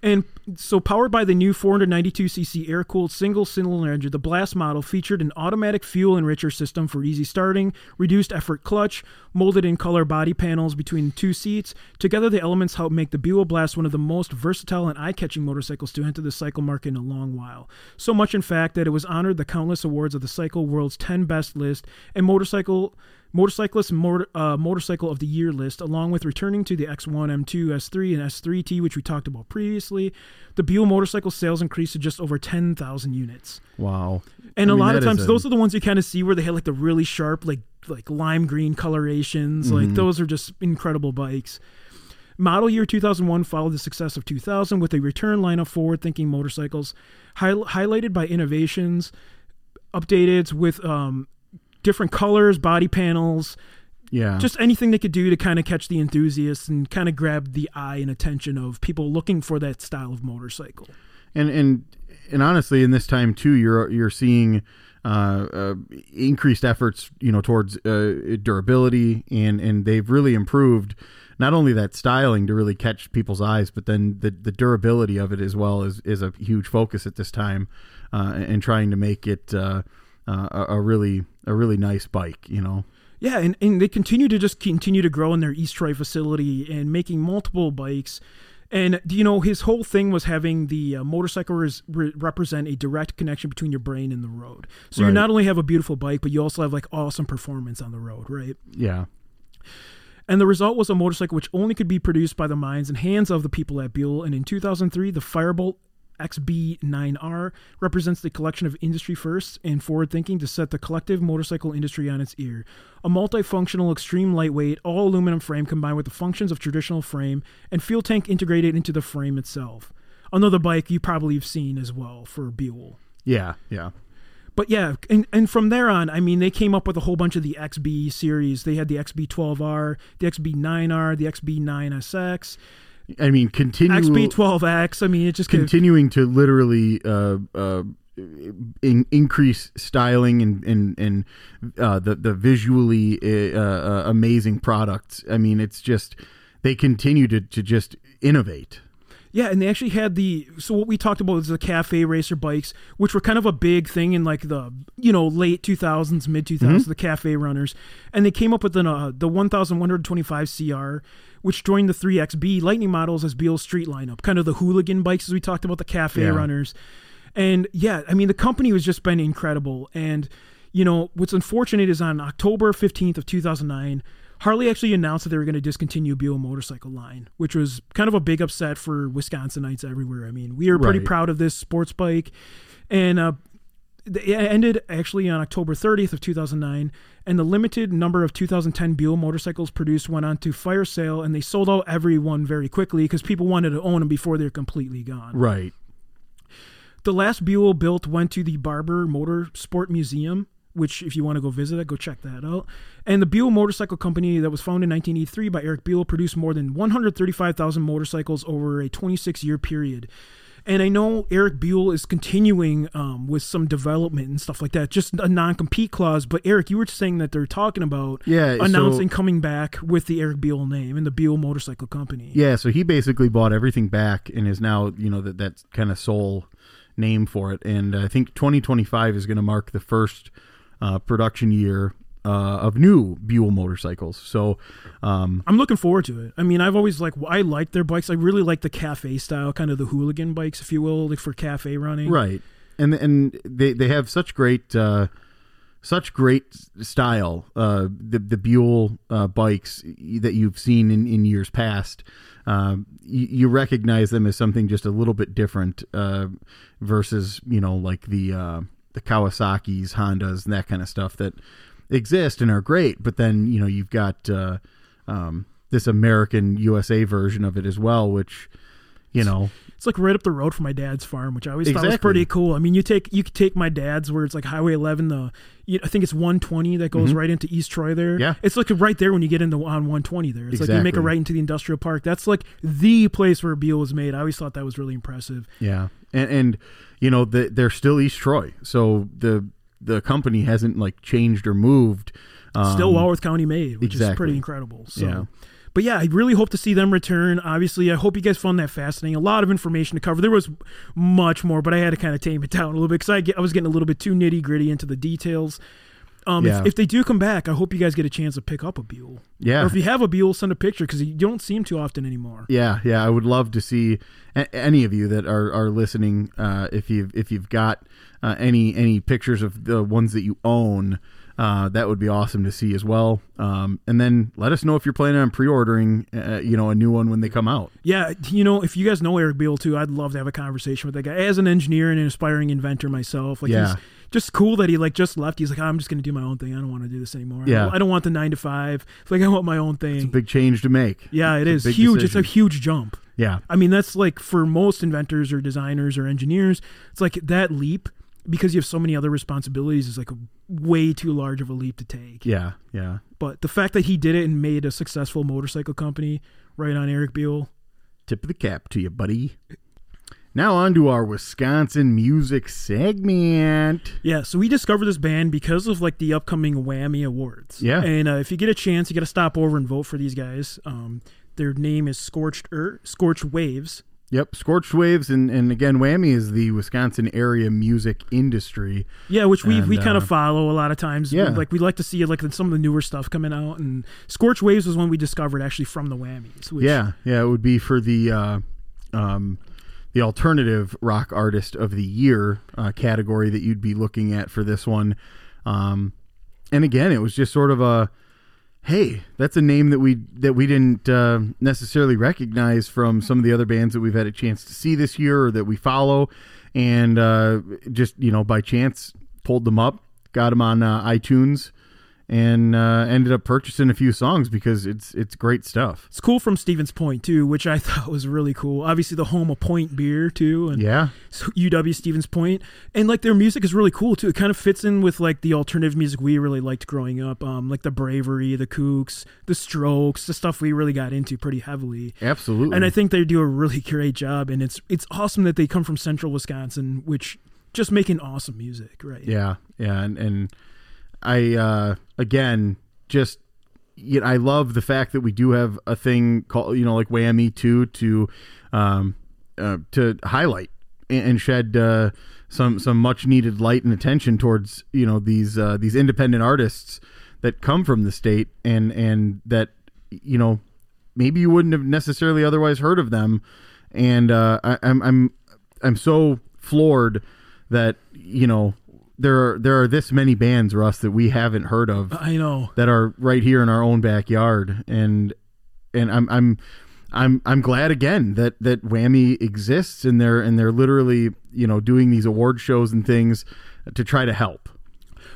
A: And so, powered by the new 492cc air cooled single cylinder engine, the Blast model featured an automatic fuel enricher system for easy starting, reduced effort clutch, molded in color body panels between two seats. Together, the elements help make the Buell Blast one of the most versatile and eye catching motorcycles to enter the cycle market in a long while. So much, in fact, that it was honored the countless awards of the Cycle World's 10 Best list and motorcycle motorcyclist motor, uh, motorcycle of the year list, along with returning to the X1, M2, S3, and S3T, which we talked about previously. The Buell motorcycle sales increased to just over 10,000 units.
C: Wow.
A: And
C: I
A: a
C: mean,
A: lot of times,
C: a-
A: those are the ones you kind of see where they had like the really sharp, like like lime green colorations.
C: Mm-hmm.
A: Like those are just incredible bikes. Model year 2001 followed the success of 2000 with a return line of forward-thinking motorcycles, hi- highlighted by innovations, updated with um, different colors, body panels,
C: Yeah.
A: just anything they could do to kind of catch the enthusiasts and kind of grab the eye and attention of people looking for that style of motorcycle.
C: and and and honestly, in this time too, you're you're seeing uh, uh, increased efforts, you know, towards uh, durability, and and they've really improved not only that styling to really catch people's eyes, but then the the durability of it as well is is a huge focus at this time, uh, and trying to make it uh, uh, a, a really a really nice bike, you know.
A: Yeah, and, and they continue to just continue to grow in their East Troy facility and making multiple bikes. And you know, his whole thing was having the uh, motorcycle res- re- represent a direct connection between your brain and the road. So you not only have a beautiful bike, but you also have like awesome performance on the road, right?
C: Yeah.
A: And the result was a motorcycle which only could be produced by the minds and hands of the people at Buell. And in 2003, the Firebolt XB9R represents the collection of industry firsts and forward thinking to set the collective motorcycle industry on its ear. A multifunctional, extreme lightweight, all aluminum frame combined with the functions of traditional frame and fuel tank integrated into the frame itself. Another bike you probably have seen as well for Buell.
C: Yeah. Yeah.
A: But yeah, and, and from there on, I mean, they came up with a whole bunch of the XB series. They had the XB12R, the XB9R, the XB9SX,
C: I mean, continue
A: XB12X. I mean, it just could,
C: continuing to literally uh, uh, in, increase styling and and and uh, the the visually uh, uh, amazing products. I mean, it's just they continue to to just innovate.
A: yeah, and they actually had the so what we talked about was the cafe racer bikes, which were kind of a big thing in like the you know late 2000s, mid 2000s, the cafe runners, and they came up with an, uh, the 1125 CR. Which joined the 3XB Lightning models as Buell's street lineup, kind of the hooligan bikes as we talked about the cafe
C: Yeah.
A: runners. And yeah, I mean, the company was just been incredible. And, you know, what's unfortunate is on October 15th of 2009, Harley actually announced that they were going to discontinue Buell motorcycle line, which was kind of a big upset for Wisconsinites everywhere. I mean, we are pretty
C: Right.
A: proud of this sports bike. And, uh, it ended actually on October 30th of 2009, and the limited number of 2010 Buell motorcycles produced went on to fire sale, and they sold out every one very quickly because people wanted to own them before they're completely gone.
C: Right.
A: The last Buell built went to the Barber Motorsport Museum, which if you want to go visit it, go check that out. And the Buell Motorcycle Company that was founded in 1983 by Erik Buell produced more than 135,000 motorcycles over a 26 year period. And I know Erik Buell is continuing um, with some development and stuff like that, just a non compete clause. But Eric, you were saying that they're talking about
C: Yeah, so-
A: announcing coming back with the Erik Buell name and the Buell Motorcycle Company.
C: Yeah, so he basically bought everything back and is now, you know, that that kind of sole name for it. And I think 2025 is going to mark the first uh, production year uh, of new Buell motorcycles. So, um,
A: I'm looking forward to it. I mean, I've always like I like their bikes. I really like the cafe style, kind of the hooligan bikes, if you will, like for cafe running.
C: right, and and they they have such great. Uh, such great style, uh, the the Buell uh, bikes that you've seen in, in years past. Um, you, you recognize them as something just a little bit different uh, versus you know like the uh, the Kawasaki's, Hondas, and that kind of stuff that exist and are great. But then you know you've got uh, um, this American USA version of it as well, which you know
A: It's like right up the road from my dad's farm, which I always thought was pretty cool. I mean, you take you could take my dad's where it's like Highway 11, the you, I think it's 120 that goes right into East Troy there.
C: Mm-hmm. Yeah.
A: it's like right there when you get into on 120 there. It's like you make a right into the industrial park. That's like the place where Buell was made. I always thought that was really impressive.
C: Yeah, and and you know the, they're still East Troy, so the the company hasn't like changed or moved. Um,
A: Still Walworth County made, which is pretty incredible. So.
C: Yeah.
A: But yeah, I really hope to see them return. Obviously, I hope you guys found that fascinating. A lot of information to cover. There was much more, but I had to kind of tame it down a little bit because I, get- I was getting a little bit too nitty gritty into the details. Um,
C: Yeah.
A: if, if they do come back, I hope you guys get a chance to pick up a Buell.
C: Yeah.
A: Or if you have a Buell, send a picture because you don't see them too often anymore.
C: Yeah, yeah, I would love to see a- any of you that are, are listening. Uh, if you if you've got uh, any any pictures of the ones that you own, uh, that would be awesome to see as well. Um, and then let us know if you're planning on pre-ordering, uh, you know, a new one when they come out.
A: Yeah, you know, if you guys know Erik Buell too, I'd love to have a conversation with that guy. As an engineer and an aspiring inventor myself, like
C: Yeah.
A: he's just cool that he like just left. He's like, I'm just gonna do my own thing. I don't want to do this anymore. I
C: Yeah.
A: don't- I don't want the nine to five. It's like I want my own thing.
C: Big change to make.
A: yeah, it
C: It's
A: is huge.
C: decision.
A: It's a huge jump.
C: Yeah,
A: I mean, that's like for most inventors or designers or engineers, it's like that leap because you have so many other responsibilities is like a way too large of a leap to take.
C: yeah, yeah.
A: But the fact that he did it and made a successful motorcycle company right on Erik Buell,
C: Tip of the cap to you, buddy. Now on to our Wisconsin music segment.
A: Yeah, so we discovered this band because of like the upcoming WAMI Awards.
C: Yeah.
A: and uh, if you get a chance, you got to stop over and vote for these guys. Um, their name is Scorched Earth, Scorched Waves.
C: Yep, Scorched Waves, and, and again, WAMI is the Wisconsin area music industry.
A: Yeah, which we we kind
C: uh,
A: of follow a lot of times.
C: yeah.
A: like we like to see like some of the newer stuff coming out. And Scorched Waves was one we discovered actually from the WAMIs. Which,
C: Yeah, yeah, it would be for the uh, um, the alternative rock artist of the year uh, category that you'd be looking at for this one. Um, and again, it was just sort of a hey, that's a name that we that we didn't uh, necessarily recognize from some of the other bands that we've had a chance to see this year or that we follow, and uh, just you know by chance pulled them up, got them on uh, iTunes. And uh, ended up purchasing a few songs because it's it's great stuff.
A: It's cool from Stevens Point too, which I thought was really cool. Obviously, the home of Point Beer too, and
C: Yeah,
A: UW Stevens Point, and like their music is really cool too. It kind of fits in with like the alternative music we really liked growing up, um, like the Bravery, the Kooks, the Strokes, the stuff we really got into pretty heavily.
C: absolutely.
A: And I think they do a really great job, and it's it's awesome that they come from Central Wisconsin, which just making awesome music, right?
C: Yeah, yeah, and and I uh again just you know, I love the fact that we do have a thing called you know like WAMI too to um uh, to highlight and, and shed uh, some some much needed light and attention towards you know these uh, these independent artists that come from the state and and that you know maybe you wouldn't have necessarily otherwise heard of them. And uh, I, I'm I'm I'm so floored that you know there are there are this many bands Russ that we haven't heard of
A: I know.
C: that are right here in our own backyard and and I'm I'm I'm I'm glad again that that WAMI exists and they're and they're literally you know doing these award shows and things to try to help.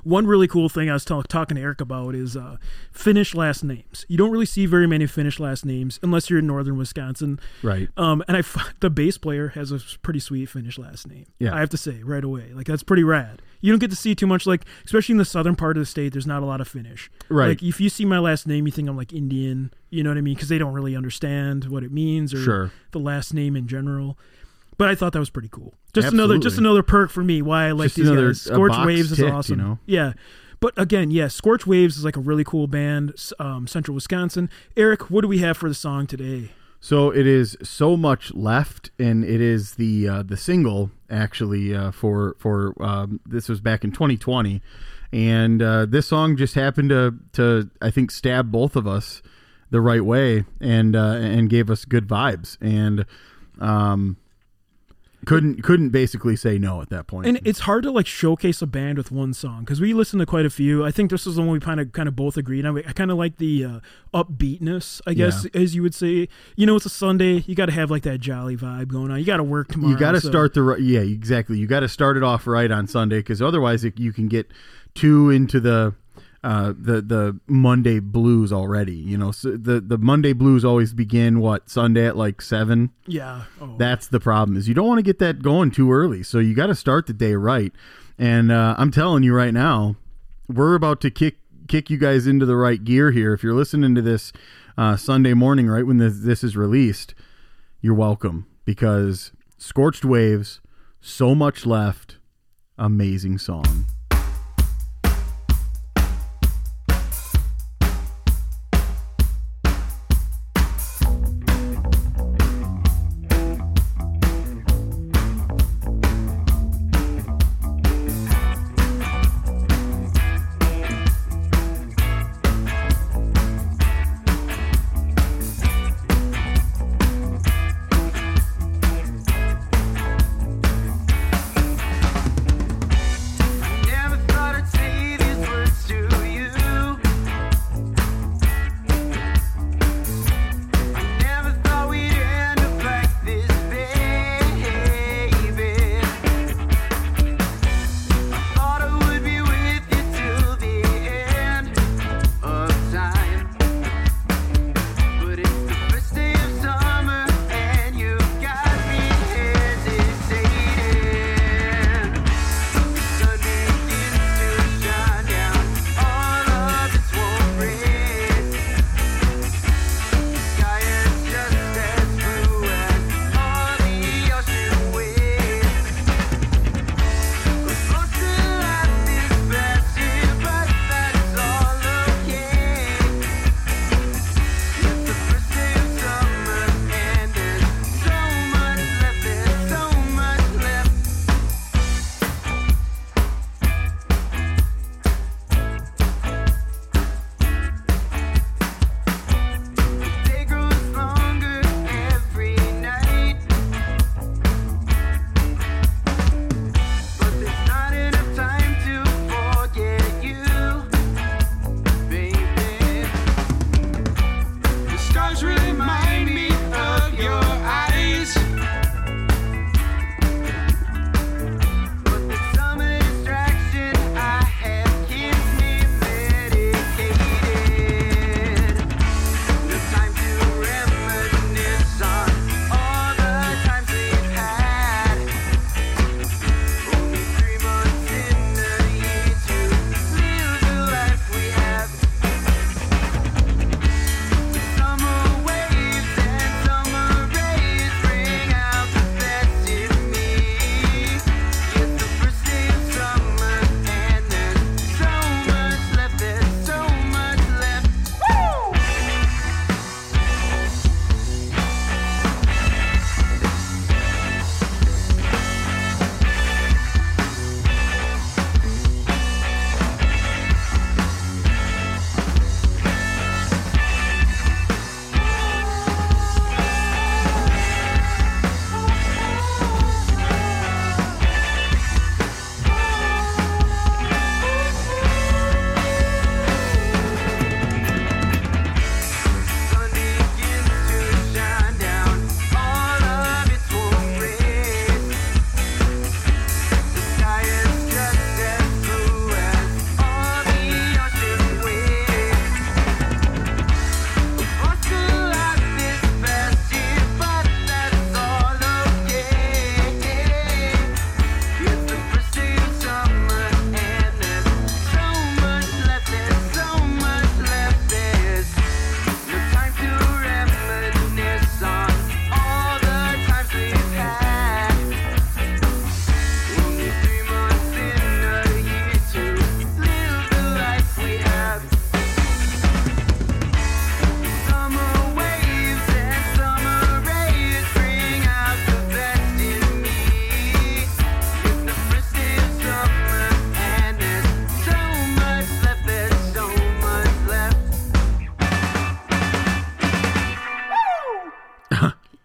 A: One really cool thing I was talk- talking to Eric about is uh, Finnish last names. You don't really see very many Finnish last names unless you're in northern Wisconsin.
C: Right.
A: Um, and I the bass player has a pretty sweet Finnish last name.
C: Yeah.
A: I have to say right away, like that's pretty rad. You don't get to see too much, like especially in the southern part of the state. There's not a lot of Finnish.
C: Right.
A: Like if you see my last name, you think I'm like Indian. You know what I mean? Because they don't really understand what it means or
C: Sure.
A: the last name in general. But I thought that was pretty cool. Just another, just another perk for me why I like
C: Just
A: these
C: another,
A: guys. Scorch Waves is
C: ticked, you
A: awesome.
C: know?
A: Yeah. But again, yeah, Scorch Waves is like a really cool band, um, Central Wisconsin. Eric, what do we have for the song today?
C: So it is so much left, and it is the uh, the single actually uh, for for um, this was back in 2020, and uh, this song just happened to to I think stab both of us the right way and uh, and gave us good vibes and um couldn't couldn't basically say no at that point.
A: And it's hard to like showcase a band with one song because we listened to quite a few. I think this is the one we kind of kind of both agreed on. I kind of like the uh, upbeatness, I guess, as you would say. You know, it's a Sunday. You got to have like that jolly vibe going on. You got to work tomorrow.
C: you got to
A: so-
C: start the right yeah exactly you got to start it off right on sunday because otherwise it, you can get too into the uh, the the Monday blues already, you know. So the the Monday blues always begin what Sunday at like seven.
A: Yeah. Oh.
C: That's the problem is you don't want to get that going too early. So you got to start the day right. And uh, I'm telling you right now, we're about to kick kick you guys into the right gear here. If you're listening to this uh, Sunday morning, right when this, this is released, you're welcome because Scorched Waves, so much left, amazing song.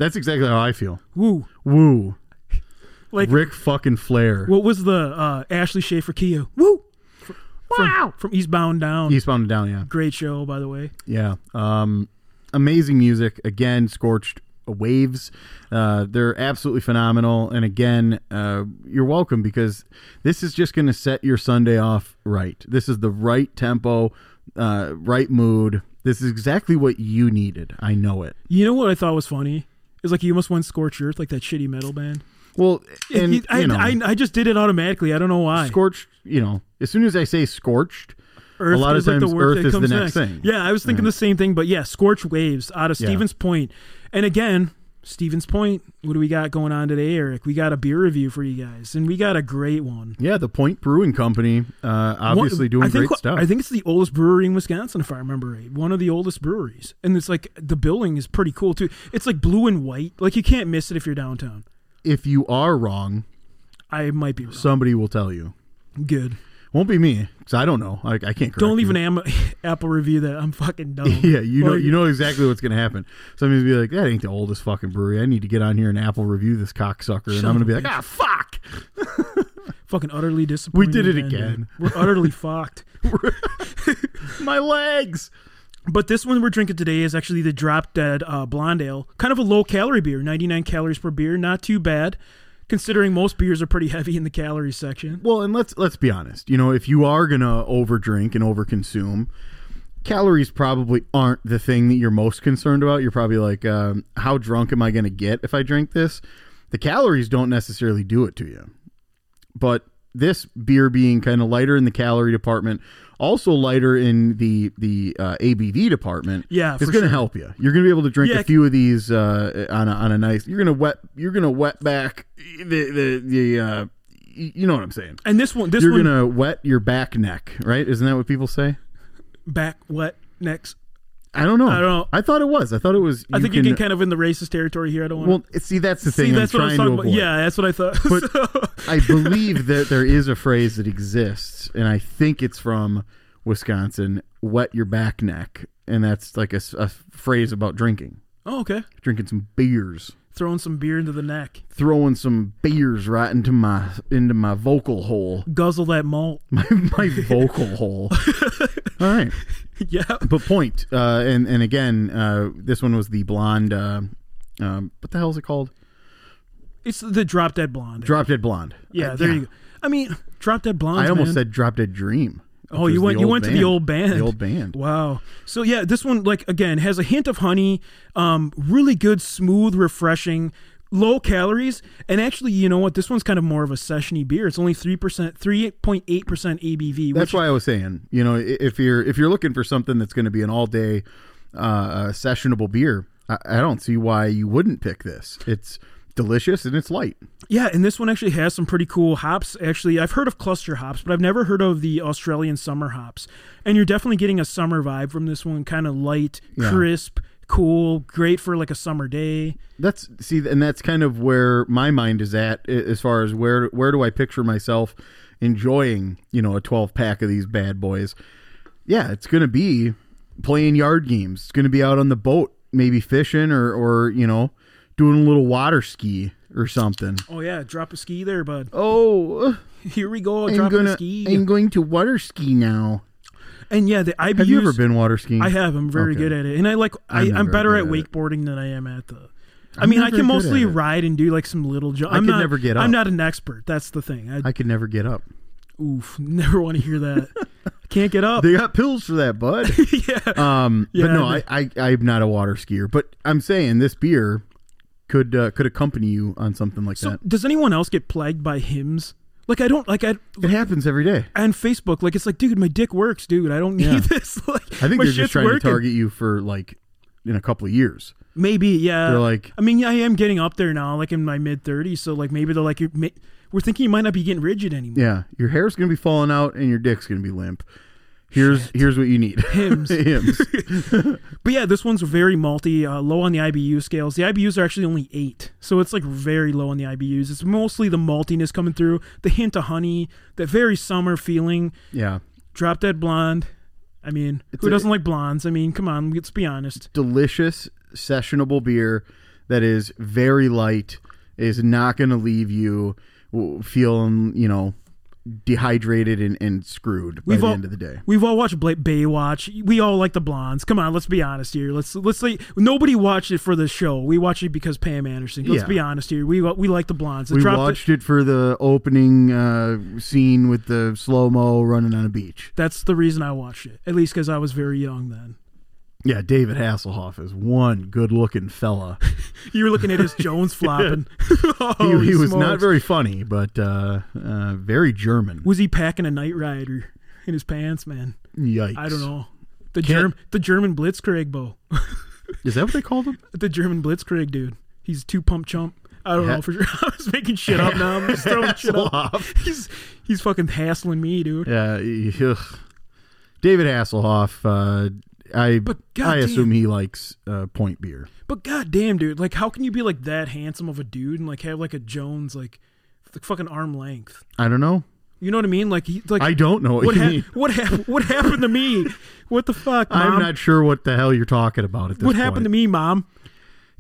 C: That's exactly how I feel.
A: Woo.
C: Woo.
A: Like
C: Ric fucking Flair.
A: what was the uh, Ashley Schaeffer Kia? Woo. Fr- From, from Eastbound Down.
C: Eastbound down, yeah.
A: Great show, by the way.
C: Yeah. Um, amazing music. Again, Scorched Waves. Uh, they're absolutely phenomenal. And again, uh, you're welcome because this is just going to set your Sunday off right. This is the right tempo, uh, right mood. This is exactly what you needed. I know it.
A: You know what I thought was funny? Like you almost went Scorched Earth, like that shitty metal band.
C: Well, and
A: I,
C: you know,
A: I, I just did it automatically. I don't know why.
C: scorched. You know, as soon as I say scorched,
A: Earth
C: a lot of
A: is like
C: times
A: the
C: Earth is the
A: comes
C: next thing.
A: Yeah, I was thinking the same thing, but yeah, Scorched Waves out of
C: Yeah.
A: Stevens Point. And again, Stevens Point, what do we got going on today, Eric? We got a beer review for you guys, and we got a great one.
C: yeah, the Point Brewing Company, uh, obviously
A: One-
C: doing
A: think,
C: great stuff.
A: I think it's the oldest brewery in Wisconsin, if I remember right. One of the oldest breweries, and it's like the building is pretty cool too. It's like blue and white, like you can't miss it if you're downtown.
C: if you are wrong,
A: I might be wrong.
C: somebody will tell you.
A: Good.
C: Won't be me because I don't know. I, I can't.
A: Don't an am- Apple review that I'm fucking dumb.
C: Yeah, you know, you know exactly what's to happen. Somebody's gonna be like, "That ain't the oldest fucking brewery. I need to get on here and Apple review this cocksucker." And I'm to be like, "Ah, fuck."
A: fucking utterly disappointed.
C: We did it again.
A: We're utterly fucked.
C: My legs.
A: But this one we're drinking today is actually the Drop Dead uh, Blonde Ale. Kind of a low calorie beer, 99 calories per beer. Not too bad, considering most beers are pretty heavy in the calories section.
C: Well, and let's let's be honest. You know, if you are to overdrink and overconsume, calories probably aren't the thing that you're most concerned about. You're probably like, um, "How drunk am I to get if I drink this?" The calories don't necessarily do it to you, but this beer being kind of lighter in the calorie department, also lighter in the the uh, ABV department,
A: Yeah,
C: it's going to
A: sure.
C: help you. You're going to be able to drink
A: Yeah,
C: a few of these uh, on a, on a nice. You're going to wet. You're going to wet back the the the. Uh, you know what I'm saying?
A: And this one, this
C: You're
A: one,
C: gonna wet your back neck, right? Isn't that what people say?
A: back wet next.
C: I don't know.
A: I don't know.
C: I thought it was. I thought it was.
A: I think you get kind of in the racist territory here. I don't want.
C: Well, see, that's the thing.
A: See,
C: I'm
A: that's what I was talking
C: to
A: about. Yeah, that's what I thought.
C: But- I believe that there is a phrase that exists, and I think it's from Wisconsin. Wet your back neck, and that's like a phrase about drinking,
A: oh, okay.
C: drinking some beers,
A: Throwing some beer into the neck.
C: throwing some beers right into my into my vocal hole,
A: Guzzle that malt.
C: my my vocal hole. All right.
A: yeah.
C: but point uh, and and again uh, this one was the blonde uh, um, what the hell is it called
A: It's the Drop Dead Blonde.
C: drop dead blonde
A: yeah,
C: Uh,
A: there you go. I mean, Drop Dead Blonde.
C: i almost
A: man.
C: said drop dead dream
A: Oh, you went. You went to the old band.
C: the old band
A: Wow. So yeah, this one like again has a hint of honey, um, really good, smooth, refreshing, low calories, and actually, you know what? This one's kind of more of a sessiony beer. It's only three percent, three point eight percent ABV.
C: that's why i was saying you know if you're if you're looking for something that's going to be an all day uh, uh, sessionable beer I, I don't see why you wouldn't pick this it's delicious and it's light
A: Yeah, and this one actually has some pretty cool hops. Actually, I've heard of cluster hops, but I've never heard of the Australian summer hops. And you're definitely getting a summer vibe from this one, kind of light,
C: Yeah.
A: crisp, cool, great for like a summer day.
C: That's see, and that's kind of where my mind is at as far as where where do I picture myself enjoying, you know, a twelve pack of these bad boys. Yeah, it's gonna be playing yard games. It's gonna be out on the boat, maybe fishing or or you know, doing a little water ski or something.
A: Oh yeah, drop a ski there, bud.
C: Oh,
A: Here we go,
C: I'm gonna
A: a ski.
C: I'm going to water ski now.
A: and yeah, the IBUs.
C: Have you ever been water skiing?
A: I have. I'm very
C: Okay.
A: good at it, and I like. I,
C: I'm
A: I'm better at wakeboarding than I am at the. I
C: I'm
A: mean, I can mostly ride and do like some little jumps.
C: I
A: I'm
C: could
A: not,
C: never get up.
A: I'm not an expert. That's the thing. I,
C: I could never get up.
A: oof, never want to hear that. Can't get up.
C: They got pills for that, bud.
A: yeah.
C: Um,
A: Yeah,
C: but no, I, I I'm not a water skier, but I'm saying this beer could uh, could accompany you on something like
A: So,
C: that.
A: does anyone else get plagued by Hims? Like, I don't like I
C: It happens every day.
A: on Facebook. Like, it's like, dude, my dick works, dude. I don't need
C: Yeah.
A: this. Like,
C: I think they're just trying
A: working.
C: to target you for like in a couple of years.
A: Maybe, yeah.
C: They're like,
A: I mean, yeah, I am getting up there now, like in my mid 30s. So, like, maybe they're like, you're, we're thinking you might not be getting rigid anymore.
C: yeah, your hair's gonna be falling out and your dick's gonna be limp. Here's here's what you need.
A: Hims.
C: Hims.
A: But yeah, this one's very malty, uh, low on the IBU scales. The IBUs are actually only eight, so it's like very low on the IBUs. It's mostly the maltiness coming through, the hint of honey, that very summer feeling.
C: Yeah,
A: Drop Dead Blonde. I mean,
C: It's
A: who
C: a-
A: doesn't like blondes? I mean, come on, let's be honest.
C: delicious sessionable beer that is very light is not going to leave you feeling, you know, dehydrated and, and screwed by
A: We've
C: the
A: all-
C: end of the day.
A: We've all watched Bla- Baywatch. We all like the blondes. Come on, let's be honest here. Let's let's say nobody watched it for the show. We watched it because Pam Anderson. Let's
C: Yeah.
A: be honest here. We we like the blondes. It
C: We watched it for the opening uh, scene with the slow mo running on a beach.
A: That's the reason I watched it. At least because I was very young then.
C: Yeah, David Hasselhoff is one good looking fella.
A: You were looking at his Jones flopping.
C: he, he was not very funny, but uh, uh, very German.
A: Was he packing a Knight Rider in his pants, man?
C: Yikes!
A: I don't know. The Germ the German Blitzkrieg Bo.
C: Is that what they called him?
A: the German Blitzkrieg dude. He's two pump chump. I don't know for sure. I was making shit up now. I'm just throwing shit up. He's he's fucking hassling me, dude.
C: Yeah, ugh. David Hasselhoff. Uh, I
A: But
C: I
A: goddamn.
C: assume he likes uh, point beer.
A: But goddamn, dude, like how can you be like that handsome of a dude and like have like a Jones like, like fucking arm length?
C: I don't know.
A: You know what I mean? Like he like
C: I don't know what,
A: what
C: you
A: ha-
C: mean.
A: what what happened to me? What the fuck, mom?
C: I'm not sure what the hell you're talking about at this
A: what happened to me, mom?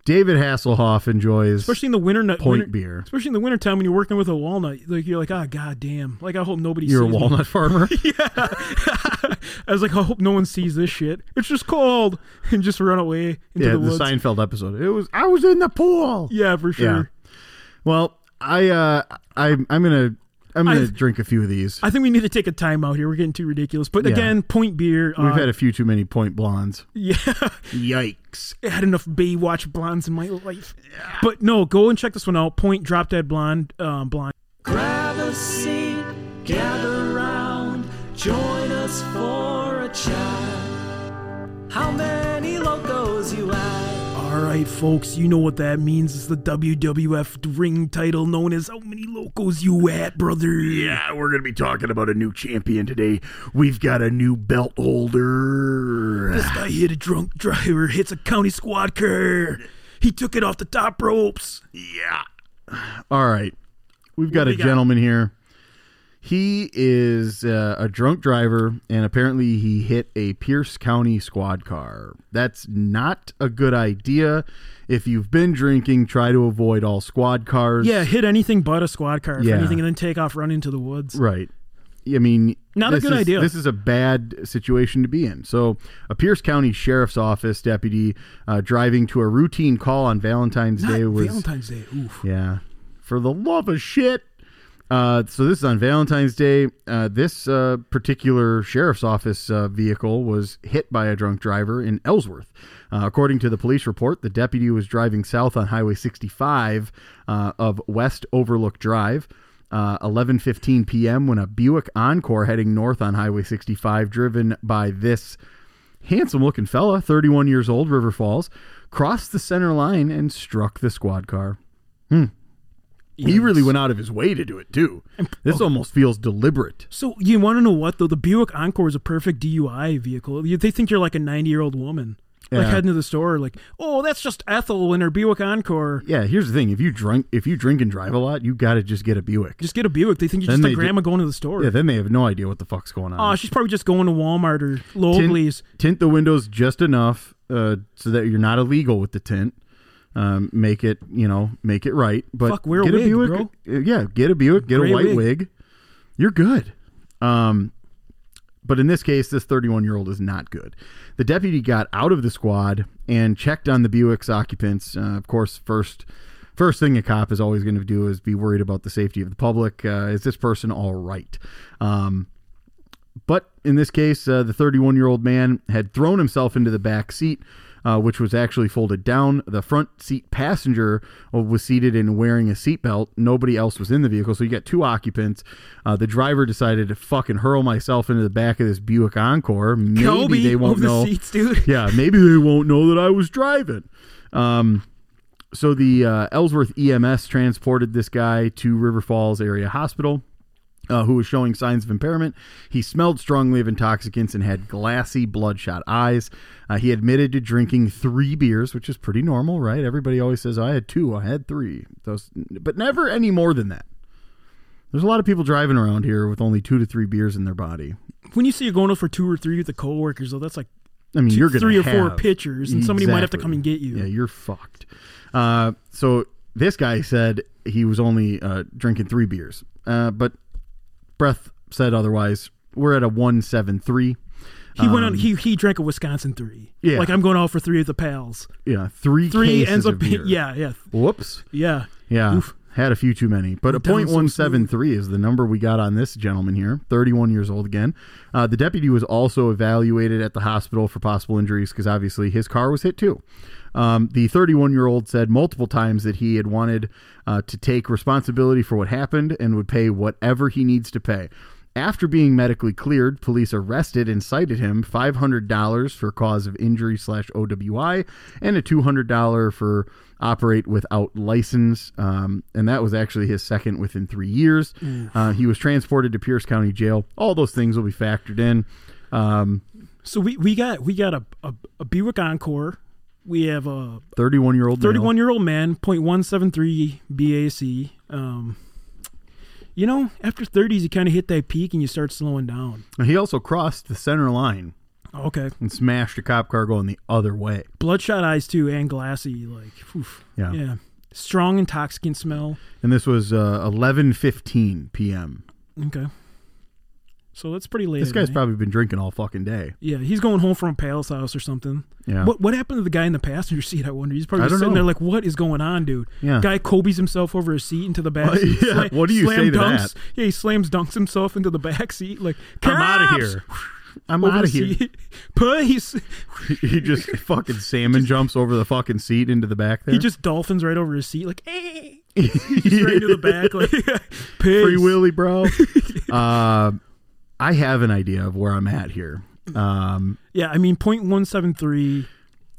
C: David Hasselhoff enjoys
A: Especially in the winter, nut-
C: point
A: winter
C: beer.
A: especially in the wintertime when you're working with a walnut. Like you're like, ah, goddamn. Like I hope nobody.
C: You're a
A: sees me.
C: walnut farmer.
A: I was like, I hope no one sees this shit. It's just cold, and just run away into
C: yeah,
A: the
C: the. Seinfeld episode. It was I was in the pool.
A: yeah, for sure.
C: Yeah. Well, I uh I I'm gonna I'm gonna
A: I've-
C: drink a few of these.
A: I think we need to take a time out here. We're getting too ridiculous. But
C: Yeah.
A: again, point beer.
C: We've
A: uh,
C: had a few too many point blondes.
A: yeah.
C: Yikes.
A: I had enough Baywatch blondes in my life. But no, go and check this one out. Point Drop Dead Blonde. Um, blonde.
D: Grab a seat, gather round, join us for a chat. How many locos you at?
A: All right, folks, you know what that means. It's the WWF ring title known as How Many Locos You At, brother?
C: Yeah, we're gonna be talking about a new champion today. We've got a new belt holder.
A: This guy hit a drunk driver, hits a county squad car. He took it off the top ropes.
C: Yeah. All right. We've got
A: do
C: a
A: we got?
C: gentleman here. He is uh, a drunk driver, and apparently he hit a Pierce County squad car. That's not a good idea. If you've been drinking, try to avoid all squad cars.
A: Yeah, hit anything but a squad car, if
C: Yeah.
A: anything, and then take off running into the woods.
C: Right. I mean,
A: Not a
C: this
A: good
C: is-
A: idea.
C: This is a bad situation to be in. So, a Pierce County Sheriff's Office deputy uh, driving to a routine call on Valentine's
A: Not
C: Day was
A: Valentine's Day. Oof.
C: Yeah. For the love of shit. Uh, so this is on Valentine's Day. Uh, this uh, particular sheriff's office uh, vehicle was hit by a drunk driver in Ellsworth. Uh, according to the police report, the deputy was driving south on Highway 65 uh, of West Overlook Drive. Uh, 11:15 p.m. when a Buick Encore heading north on Highway 65, driven by this handsome-looking fella, 31 years old, River Falls, crossed the center line and struck the squad car. He really went out of his way to do it too. This almost feels deliberate.
A: So you want to know what though? The Buick Encore is a perfect DUI vehicle. You- They think you're like a 90 year old woman, like
C: Yeah.
A: heading to the store, like, oh, that's just Ethel in her Buick Encore.
C: Yeah, here's the thing: if you drink, if you drink and drive a lot, you got to just get a Buick.
A: Just get a Buick. They think you're
C: Then
A: just a grandma going to the store.
C: yeah, then they have no idea what the fuck's going on.
A: Oh, she's probably just going to Walmart or
C: tint, tint the windows just enough uh, so that you're not illegal with the tint. Um, make it, you know, make it right. But
A: Fuck, wear a
C: get
A: wig,
C: Buick.
A: bro.
C: uh, Yeah, get a Buick, get
A: Gray
C: a white
A: wig.
C: wig. You're good. Um, but in this case, this 31 year old is not good. The deputy got out of the squad and checked on the Buick's occupants. Uh, of course, first first thing a cop is always going to do is be worried about the safety of the public. Uh, is this person all right? Um, but in this case, uh, the 31 year old man had thrown himself into the back seat, uh, which was actually folded down. The front seat passenger was seated and wearing a seatbelt. Nobody else was in the vehicle, so you got two occupants. Uh, the driver decided to fucking hurl myself into the back of this Buick Encore. Maybe
A: Kobe
C: they won't
A: over the
C: know.
A: seats, dude.
C: Yeah, maybe they won't know that I was driving. Um, so the uh, Ellsworth EMS transported this guy to River Falls Area Hospital. Uh, who was showing signs of impairment. He smelled strongly of intoxicants and had glassy, bloodshot eyes. Uh, he admitted to drinking three beers, which is pretty normal, right? Everybody always says, "I had two, I had three. Those, but never any more than that. There's a lot of people driving around here with only two to three beers in their body.
A: When you say you're going out for two or three with the coworkers, though, that's like
C: I mean,
A: two-
C: you're gonna
A: three or four
C: have-
A: pitchers, and somebody might have to
C: Exactly.
A: come and get you.
C: Yeah, you're fucked. Uh, so this guy said he was only uh, drinking three beers, uh, but Breath said otherwise. We're at a one seven three.
A: He went on. He he drank a Wisconsin three.
C: Um, Yeah.
A: like I'm going out for three with the pals.
C: Yeah, three.
A: Three
C: cases
A: ends
C: of
A: up being
C: beer.
A: yeah yeah
C: Whoops.
A: yeah.
C: Yeah.
A: Oof.
C: Had a few too many, but a point one seven three is the number we got on this gentleman here. Thirty one years old again. Uh, the deputy was also evaluated at the hospital for possible injuries because obviously his car was hit too. Um, the 31 year old said multiple times that he had wanted uh, to take responsibility for what happened and would pay whatever he needs to pay. After being medically cleared, police arrested and cited him $500 for cause of injury slash OWI and a $200 for operate without license. Um, and that was actually his second within three years. Uh, he was transported to Pierce County Jail. All those things will be factored in. Um,
A: So we, we got we got a, a, a Buick Encore. We have a
C: 31 year old
A: 31 year old man, .173 BAC. Um, you know, after 30s, you kind of hit that peak and you start slowing down.
C: He also crossed the center line
A: Okay,
C: and smashed a cop car going the other way.
A: bloodshot eyes too, and glassy. Like, oof.
C: Yeah.
A: yeah, strong intoxicant smell.
C: And this was uh, 11:15 p.m.
A: Okay, so that's pretty late.
C: This guy's
A: night.
C: probably been drinking all fucking day.
A: Yeah, he's going home from a palace house or something.
C: Yeah.
A: What what happened to the guy in the passenger seat? I wonder. He's probably sitting
C: know.
A: there like, what is going on, dude?
C: Yeah.
A: Guy Kobe's himself over his seat into the back
C: Well,
A: seat.
C: yeah, what do you
A: slam
C: say to
A: dunks.
C: that?
A: Yeah, he slams dunks himself into the back seat. Like,
C: I'm out of here. I'm out of here.
A: seat. Police.
C: he just fucking salmon jumps over the fucking seat into the back there.
A: He just dolphins right over his seat. Like, eh. Just right into the back. Like,
C: free willy, bro. uh, I have an idea of where I'm at here. Um,
A: Yeah, I mean, point one seven three.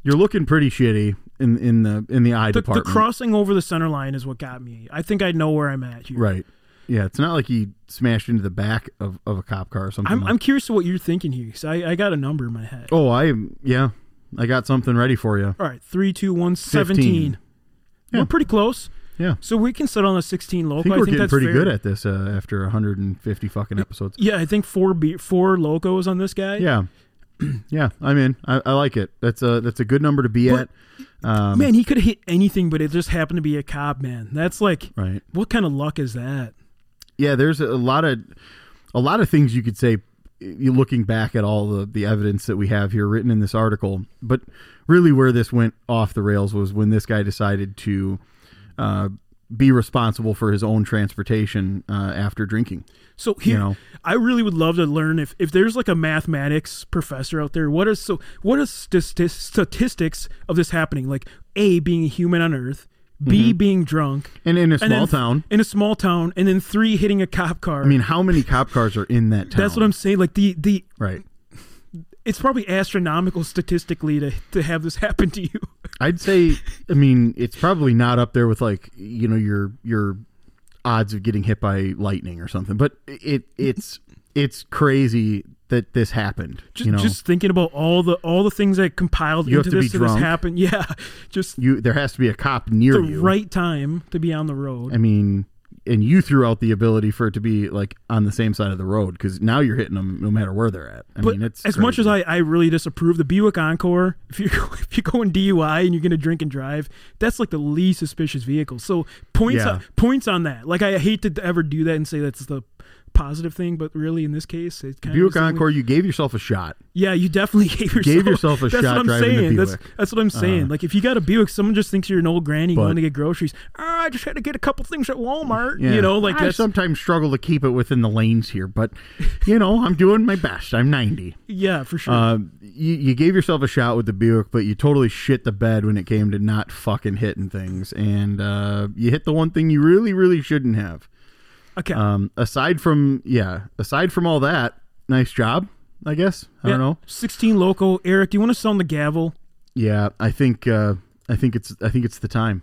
C: you're looking pretty shitty in in the in the eye
A: The, the
C: department.
A: crossing over the center line is what got me. I think I know where I'm at here.
C: right. Yeah, it's not like he smashed into the back of, of a cop car or something.
A: I'm,
C: like-
A: I'm curious to what you're thinking here. 'cause I, I got a number in my head.
C: oh, I yeah, I got something ready for you.
A: All right, three, two, one, 17.
C: Yeah.
A: We're pretty close.
C: Yeah.
A: So we can settle on a 16
C: I think we're getting
A: that's
C: pretty
A: fair.
C: good at this uh, after 150 fucking episodes.
A: Yeah, I think four be- four locos on this guy.
C: Yeah, yeah. I'm in. I, I like it. That's a that's a good number to be
A: But-
C: at. Um,
A: Man, he could have hit anything, but it just happened to be a cop, man. That's like,
C: right.
A: what kind of luck is that?
C: yeah there's a lot of a lot of things you could say looking back at all the, the evidence that we have here written in this article but really where this went off the rails was when this guy decided to uh, be responsible for his own transportation uh, after drinking
A: So here,
C: You know.
A: I really would love to learn if, if there's like a mathematics professor out there. What is so? What is sti- statistics of this happening? Like a being a human on Earth, B being drunk,
C: and in a small
A: then
C: town
A: in a small town, and then three hitting a cop car.
C: i mean how many cop cars are in that town
A: that's what I'm saying. Like the the
C: right
A: it's probably astronomical statistically to to have this happen to you.
C: I'd say, I mean, it's probably not up there with like you know your your odds of getting hit by lightning or something, but it it's it's crazy that this happened.
A: Just,
C: you know,
A: just thinking about all the all the things that compiled
C: You
A: into this to this
C: drunk.
A: happen. Yeah, just
C: you there has to be a cop near
A: the
C: you.
A: right time to be on the road.
C: I mean, and you threw out the ability for it to be like on the same side of the road because now you're hitting them no matter where they're at. I
A: but
C: mean, it's
A: as much as. I, I really disapprove the Buick Encore, if you if you go in DUI and you're going to drink and drive, that's like the least suspicious vehicle. So points
C: Yeah.
A: on, points on that. Like I hate to ever do that and say that's the positive thing, but really in this case, it kind
C: Buick
A: of
C: Encore, you gave yourself a shot.
A: Yeah, you definitely gave yourself,
C: gave yourself a
A: that's
C: shot
A: what I'm saying. That's that's what I'm saying.
C: Uh-huh.
A: like if you got a Buick, someone just thinks you're an old granny
C: But-
A: going to get groceries. Ah, I just had to get a couple things at Walmart.
C: Yeah.
A: You know, like
C: I sometimes struggle to keep it within the lanes here, but you know, I'm doing my best. I'm 90.
A: yeah, for sure.
C: Uh, you, you gave yourself a shot with the Buick, but you totally shit the bed when it came to not fucking hitting things, and uh, you hit the one thing you really, really shouldn't have.
A: Okay.
C: Um, aside from yeah, aside from all that, nice job, I guess. I don't know.
A: 16 local. Eric, do you want to sound the gavel?
C: Yeah, I think uh, I think it's I think it's the time.